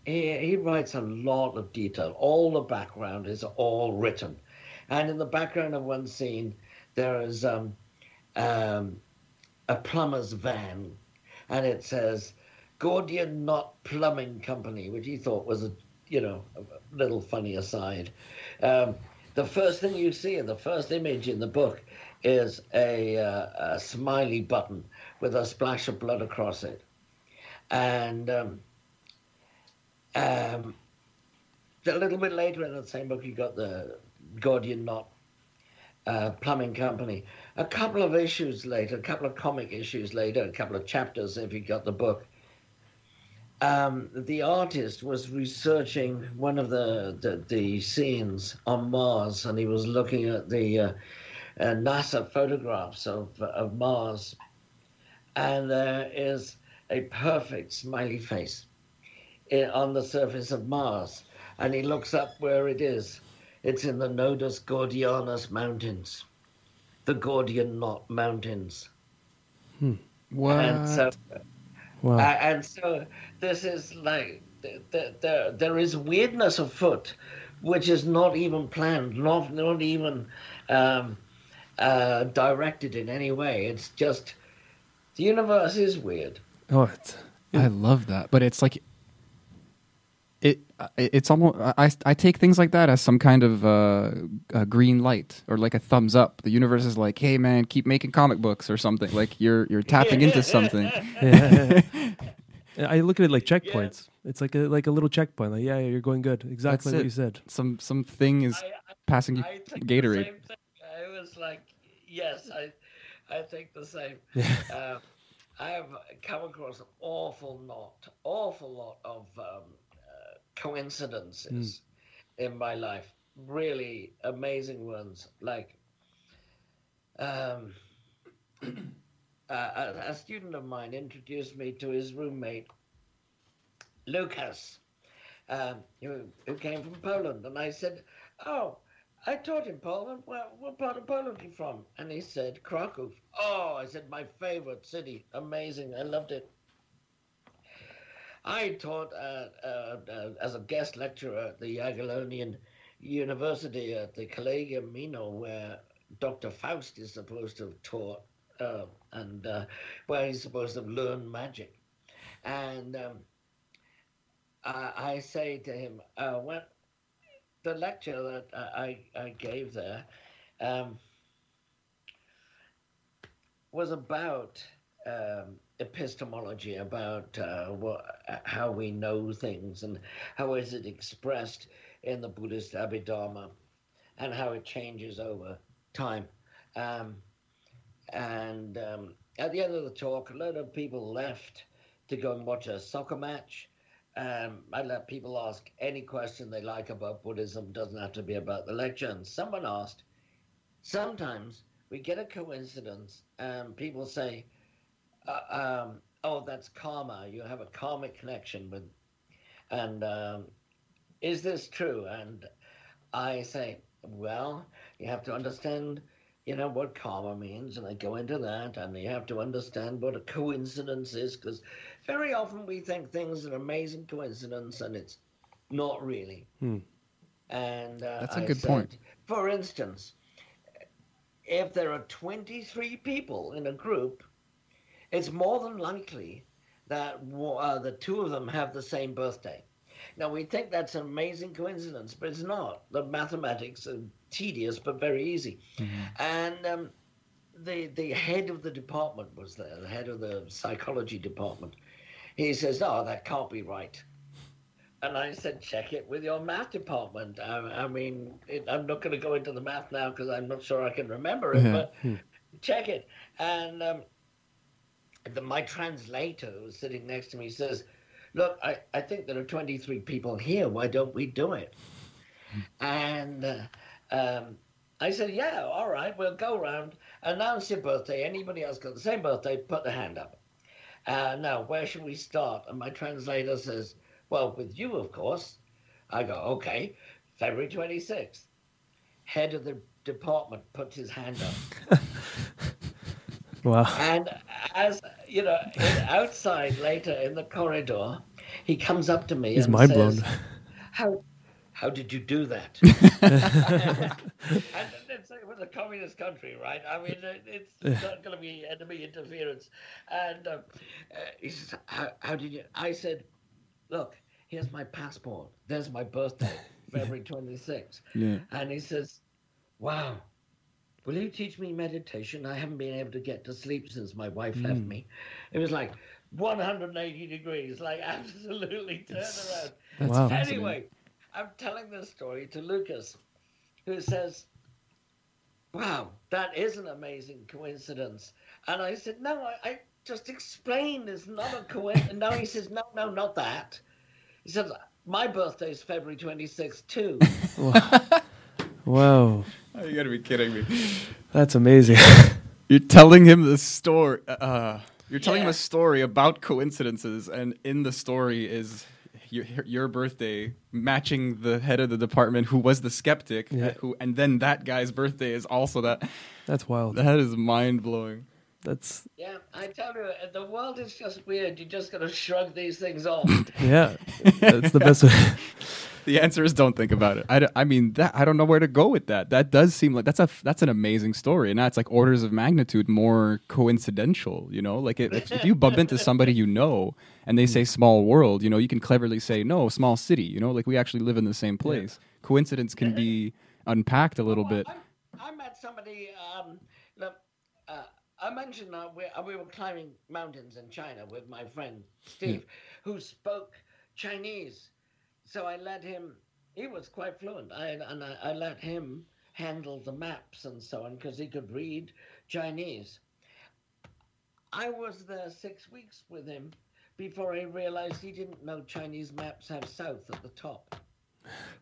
he, he writes a lot of detail. All the background is all written. And in the background of one scene, there is um, um, a plumber's van, and it says Gordian Knot Plumbing Company, which he thought was a you know a little funny aside. Um, the first thing you see in the first image in the book is a, uh, a smiley button with a splash of blood across it, and um, um, a little bit later in the same book, you got the Gordian Knot uh, Plumbing Company. A couple of issues later, a couple of comic issues later, a couple of chapters if you got the book. Um, the artist was researching one of the, the, the scenes on Mars, and he was looking at the uh, uh, NASA photographs of of Mars, and there is a perfect smiley face on the surface of Mars, and he looks up where it is. It's in the Nodus Gordianus Mountains, the Gordian Knot Mountains. What? And so, Wow. uh, and so this is like th- th- there there is weirdness afoot, which is not even planned, not not even um, uh, directed in any way. It's just the universe is weird. oh, it's, I love that, but it's like it. It's almost. I I take things like that as some kind of uh, a green light or like a thumbs up. The universe is like, hey man, keep making comic books or something. Like you're you're tapping into something. yeah. I look at it like checkpoints. It's like a like a little checkpoint. Like, yeah, you're going good. Exactly That's what it. you said. Some something is I- passing you I Gatorade. The same thing. I was like, yes, I, I think the same. uh, I have come across an awful lot, awful lot of um, coincidences in my life. Really amazing ones. Like, um, uh, a, a student of mine introduced me to his roommate, Lucas, um, who, who came from Poland. And I said, Oh, I taught in Poland. Well, what part of Poland are you from? And he said, Krakow. Oh, I said, my favorite city. Amazing. I loved it. I taught uh, uh, uh, as a guest lecturer at the Jagiellonian University at the Collegium Mino, where Dr. Faust is supposed to have taught and where he's supposed to have learned magic. And um, I, I say to him, uh, when the lecture that I, I gave there um, was about um, epistemology, about uh, what, how we know things and how is it expressed in the Buddhist Abhidharma and how it changes over time. Um, and um, at the end of the talk, a lot of people left to go and watch a soccer match. Um, I let people ask any question they like about Buddhism. Doesn't have to be about the lecture. And someone asked, sometimes we get a coincidence, and people say, uh, um, "Oh, that's karma. You have a karmic connection with." And um, is this true? And I say, well, you have to understand, you know, what karma means, and I go into that, and you have to understand what a coincidence is, because very often we think things are amazing coincidence, and it's not really. Hmm. And uh, That's a I good said, point. For instance, if there are 23 people in a group, it's more than likely that uh, the two of them have the same birthday. Now, we think that's an amazing coincidence, but it's not. The mathematics are tedious but very easy. And um, the, the head of the department was there, the head of the psychology department. He says, Oh, that can't be right. And I said, check it with your math department. I, I mean, it, I'm not going to go into the math now because I'm not sure I can remember it, Yeah. but check it. And um, the, my translator was sitting next to me says, look, I, I think there are 23 people here. Why don't we do it? And uh, um, I said, yeah, all right, we'll go around, announce your birthday. Anybody else got the same birthday, put the hand up. Uh, now, where should we start? And my translator says, well, with you, of course. I go, okay, February 26th. Head of the department puts his hand up. Wow. And as you know, outside later in the corridor, he comes up to me He's and mind says, blown. How, how did you do that? and it's, it was a communist country, right? I mean, it's not going to be enemy interference. And um, uh, he says, how, how did you? I said, look, here's my passport. There's my birthday, February 26th. Yeah. And he says, wow. Will you teach me meditation? I haven't been able to get to sleep since my wife left hmm. me. It was like 180 degrees, like absolutely turn around. That's Wow. Anyway, I'm telling this story to Lucas, who says, Wow, that is an amazing coincidence. And I said, No, I, I just explained it's not a coincidence. No, he says, No, no, not that. He says, My birthday is February 26th, too. Whoa, you gotta be kidding me. that's amazing. You're telling him the story. Uh, you're telling him a story about coincidences, and in the story is your, your birthday matching the head of the department who was the skeptic. Yeah. Who and then that guy's birthday is also that. That's wild. That is mind blowing. That's Yeah, I tell you, uh, the world is just weird. You just got to shrug these things off. yeah. That's the best way. The answer is don't think about it. I, d- I mean that I don't know where to go with that. That does seem like that's a that's an amazing story, and that's like orders of magnitude more coincidental. You know, like if, if you bump into somebody you know and they say small world, you know, you can cleverly say no small city. You know, like we actually live in the same place. Coincidence can be unpacked a little Well, bit. I, I met somebody. Um, look, uh, I mentioned that we, uh, we were climbing mountains in China with my friend Steve, who spoke Chinese. So I let him. He was quite fluent. I, and I, I let him handle the maps and so on because he could read Chinese. I was there six weeks with him before I realized he didn't know Chinese maps have south at the top.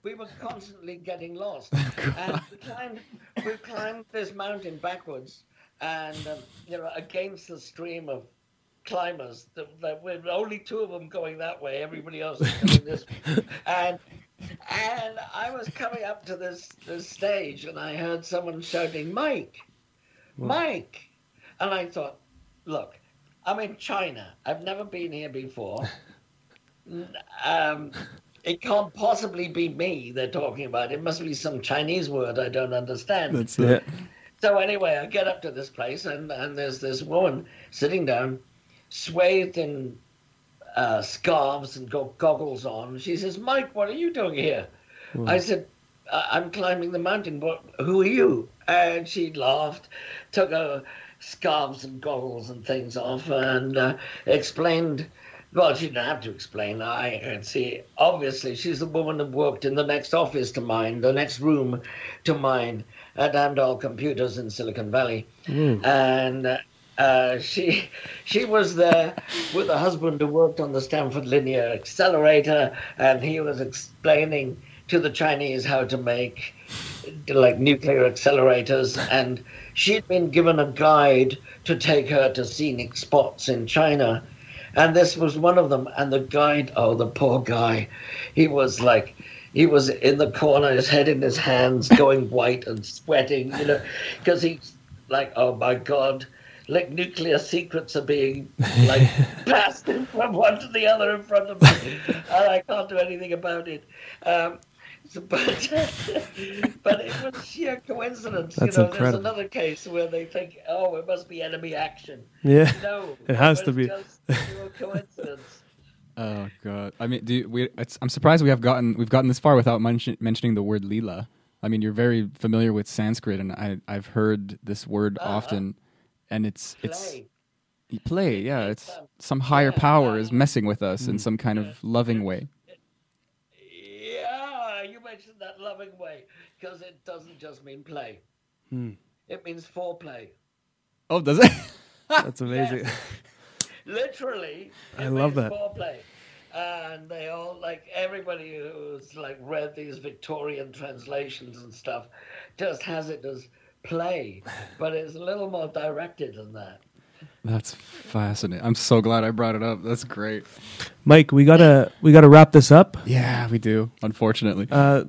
We were constantly getting lost. and we climbed, we climbed this mountain backwards and, um, you know, against the stream of climbers. There were only two of them going that way, everybody else was going this way. And, and I was coming up to this, this stage and I heard someone shouting, Mike, Mike. And I thought, look, I'm in China. I've never been here before. Um, it can't possibly be me they're talking about. It must be some Chinese word I don't understand. That's it. So anyway, I get up to this place, and, and there's this woman sitting down, swathed in uh, scarves and go- goggles on. She says, "Mike, what are you doing here?" I said, "I- "I'm climbing the mountain. What? Who are you?" And she laughed, took her scarves and goggles and things off, and uh, explained. Well, she didn't have to explain. I can see. Obviously, she's the woman that worked in the next office to mine, the next room to mine at Amdahl Computers in Silicon Valley, and uh, uh, she she was there with a husband who worked on the Stanford Linear Accelerator, and he was explaining to the Chinese how to make like nuclear accelerators, and she'd been given a guide to take her to scenic spots in China. And this was one of them. And the guide, oh, the poor guy, he was like, he was in the corner, his head in his hands, going white and sweating, you know, because he's like, oh my God, like nuclear secrets are being like passed from one to the other in front of me, and I can't do anything about it. Um, so, but but it was sheer coincidence. That's you know, incredible. there's another case where they think, oh, it must be enemy action. Yeah. No, It has was to be. Just pure coincidence. Oh god. I mean, do you, we? It's, I'm surprised we have gotten we've gotten this far without mention, mentioning the word lila. I mean, you're very familiar with Sanskrit, and I, I've heard this word Uh-huh. often, and it's it's Play. y- play. Yeah, It's, it's um, some higher yeah, power uh, is messing with us in some kind of loving way. Yeah, you mentioned that loving way because it doesn't just mean play. Hmm. It means foreplay. Oh, does it? That's amazing. Literally, it I love means that. foreplay. And they all like everybody who's like read these Victorian translations and stuff just has it as play, but it's a little more directed than that. That's fascinating. I'm so glad I brought it up. That's great. Mike, we gotta we gotta wrap this up. Yeah, we do. Unfortunately. Uh,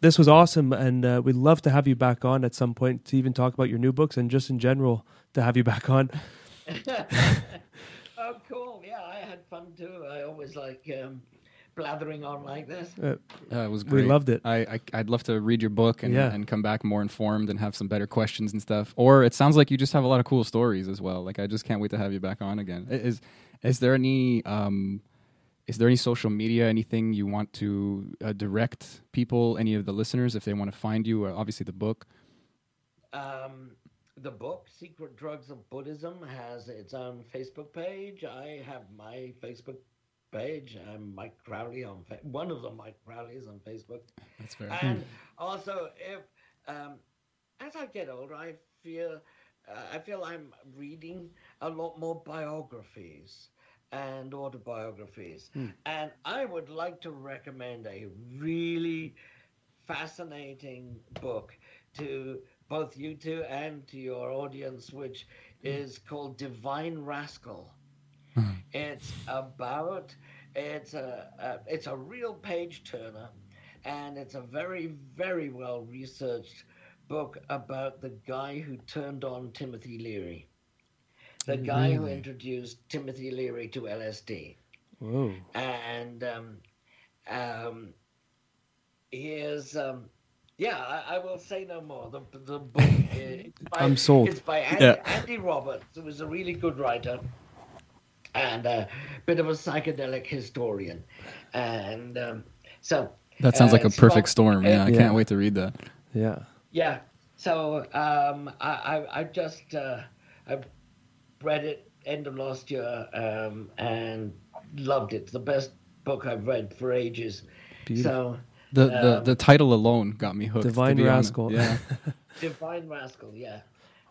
this was awesome, and uh, we'd love to have you back on at some point to even talk about your new books and just in general to have you back on. Oh, cool. Yeah, I had fun too. I always like um, blathering on like this. Uh, Uh, it was great. We loved it. I, I I'd love to read your book and, Yeah. and come back more informed and have some better questions and stuff. Or it sounds like you just have a lot of cool stories as well. Like I just can't wait to have you back on again. Is is there any um is there any social media, anything you want to uh, direct people, any of the listeners, if they want to find you? Or obviously the book. Um, the book, Secret Drugs of Buddhism, has its own Facebook page. I have my Facebook page. I'm Mike Crowley on fa- one of the Mike Crowleys on Facebook. That's fair. And also, if um, as I get older, I feel uh, I feel I'm reading a lot more biographies and autobiographies, and I would like to recommend a really fascinating book to both you two and to your audience, which is called Divine Rascal. It's about it's a, a it's a real page turner, and it's a very very well researched book about the guy who turned on Timothy Leary, the guy who introduced Timothy Leary to LSD whoa. and um, um, he is um, yeah I, I will say no more the, the book is by, I'm sold. it's by Andy, Yeah. Andy Roberts who is a really good writer and a bit of a psychedelic historian and um, so That sounds uh, like a perfect not- storm. Yeah, I Yeah. can't wait to read that. Yeah. yeah so um, I, I, I just uh, I read it end of last year um, and loved it. It's the best book I've read for ages. Beautiful. So The, the Um, the title alone got me hooked. to Divine be honest. Rascal. Yeah. Divine Rascal, yeah.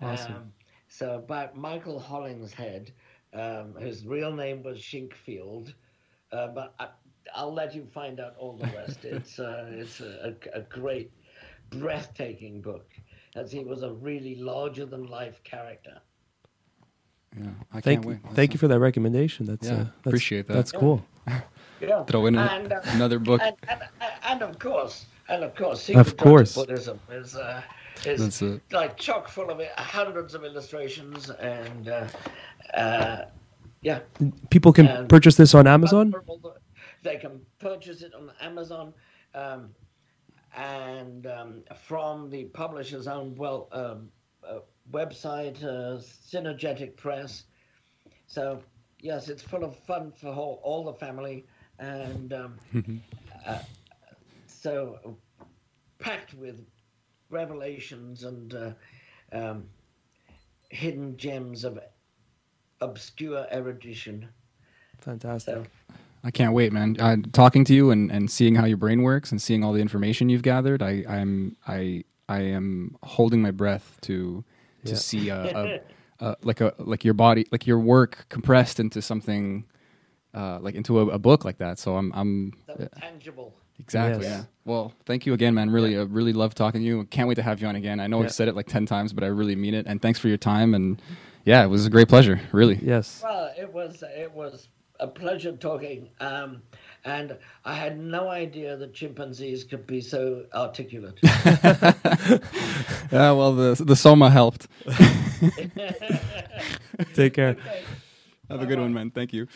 Awesome. Um, so about Michael Hollingshead, um, whose real name was Shinkfield, uh, but I, I'll let you find out all the rest. it's uh, it's a, a, a great, breathtaking book, as he was a really larger than life character. yeah. I Thank can't wait. thank you for that recommendation. That's Yeah, uh, that's, appreciate that. That's cool. Yeah. Throw in a- and, uh, another book. and, and, and of course, and of course, Secret Of course. Buddhism is That's it. like chock full of it, hundreds of illustrations and uh, uh, yeah. People can And- purchase this on Amazon. They can purchase it on Amazon, um, and um, from the publisher's own well um, uh, website, uh, Synergetic Press. So yes, it's full of fun for all, all the family, and um, uh, so packed with revelations and uh, um, hidden gems of obscure erudition. Fantastic. So. I can't wait, man. Uh, talking to you and, and seeing how your brain works and seeing all the information you've gathered, I, I'm I I am holding my breath to to Yeah. see a, a, a like a like your body like your work compressed into something uh, like into a, a book like that. So I'm I'm so tangible. Exactly Yes. yeah. Well, thank you again, man. Really, uh, really love talking to you. Can't wait to have you on again. I know Yeah. I've said it like ten times, but I really mean it. And thanks for your time. And yeah, it was a great pleasure. Really. Yes. Well, it was it was a pleasure talking, um, and I had no idea that chimpanzees could be so articulate. Yeah. Well, the the soma helped. Take care. Okay. Have a good one, man. Thank you.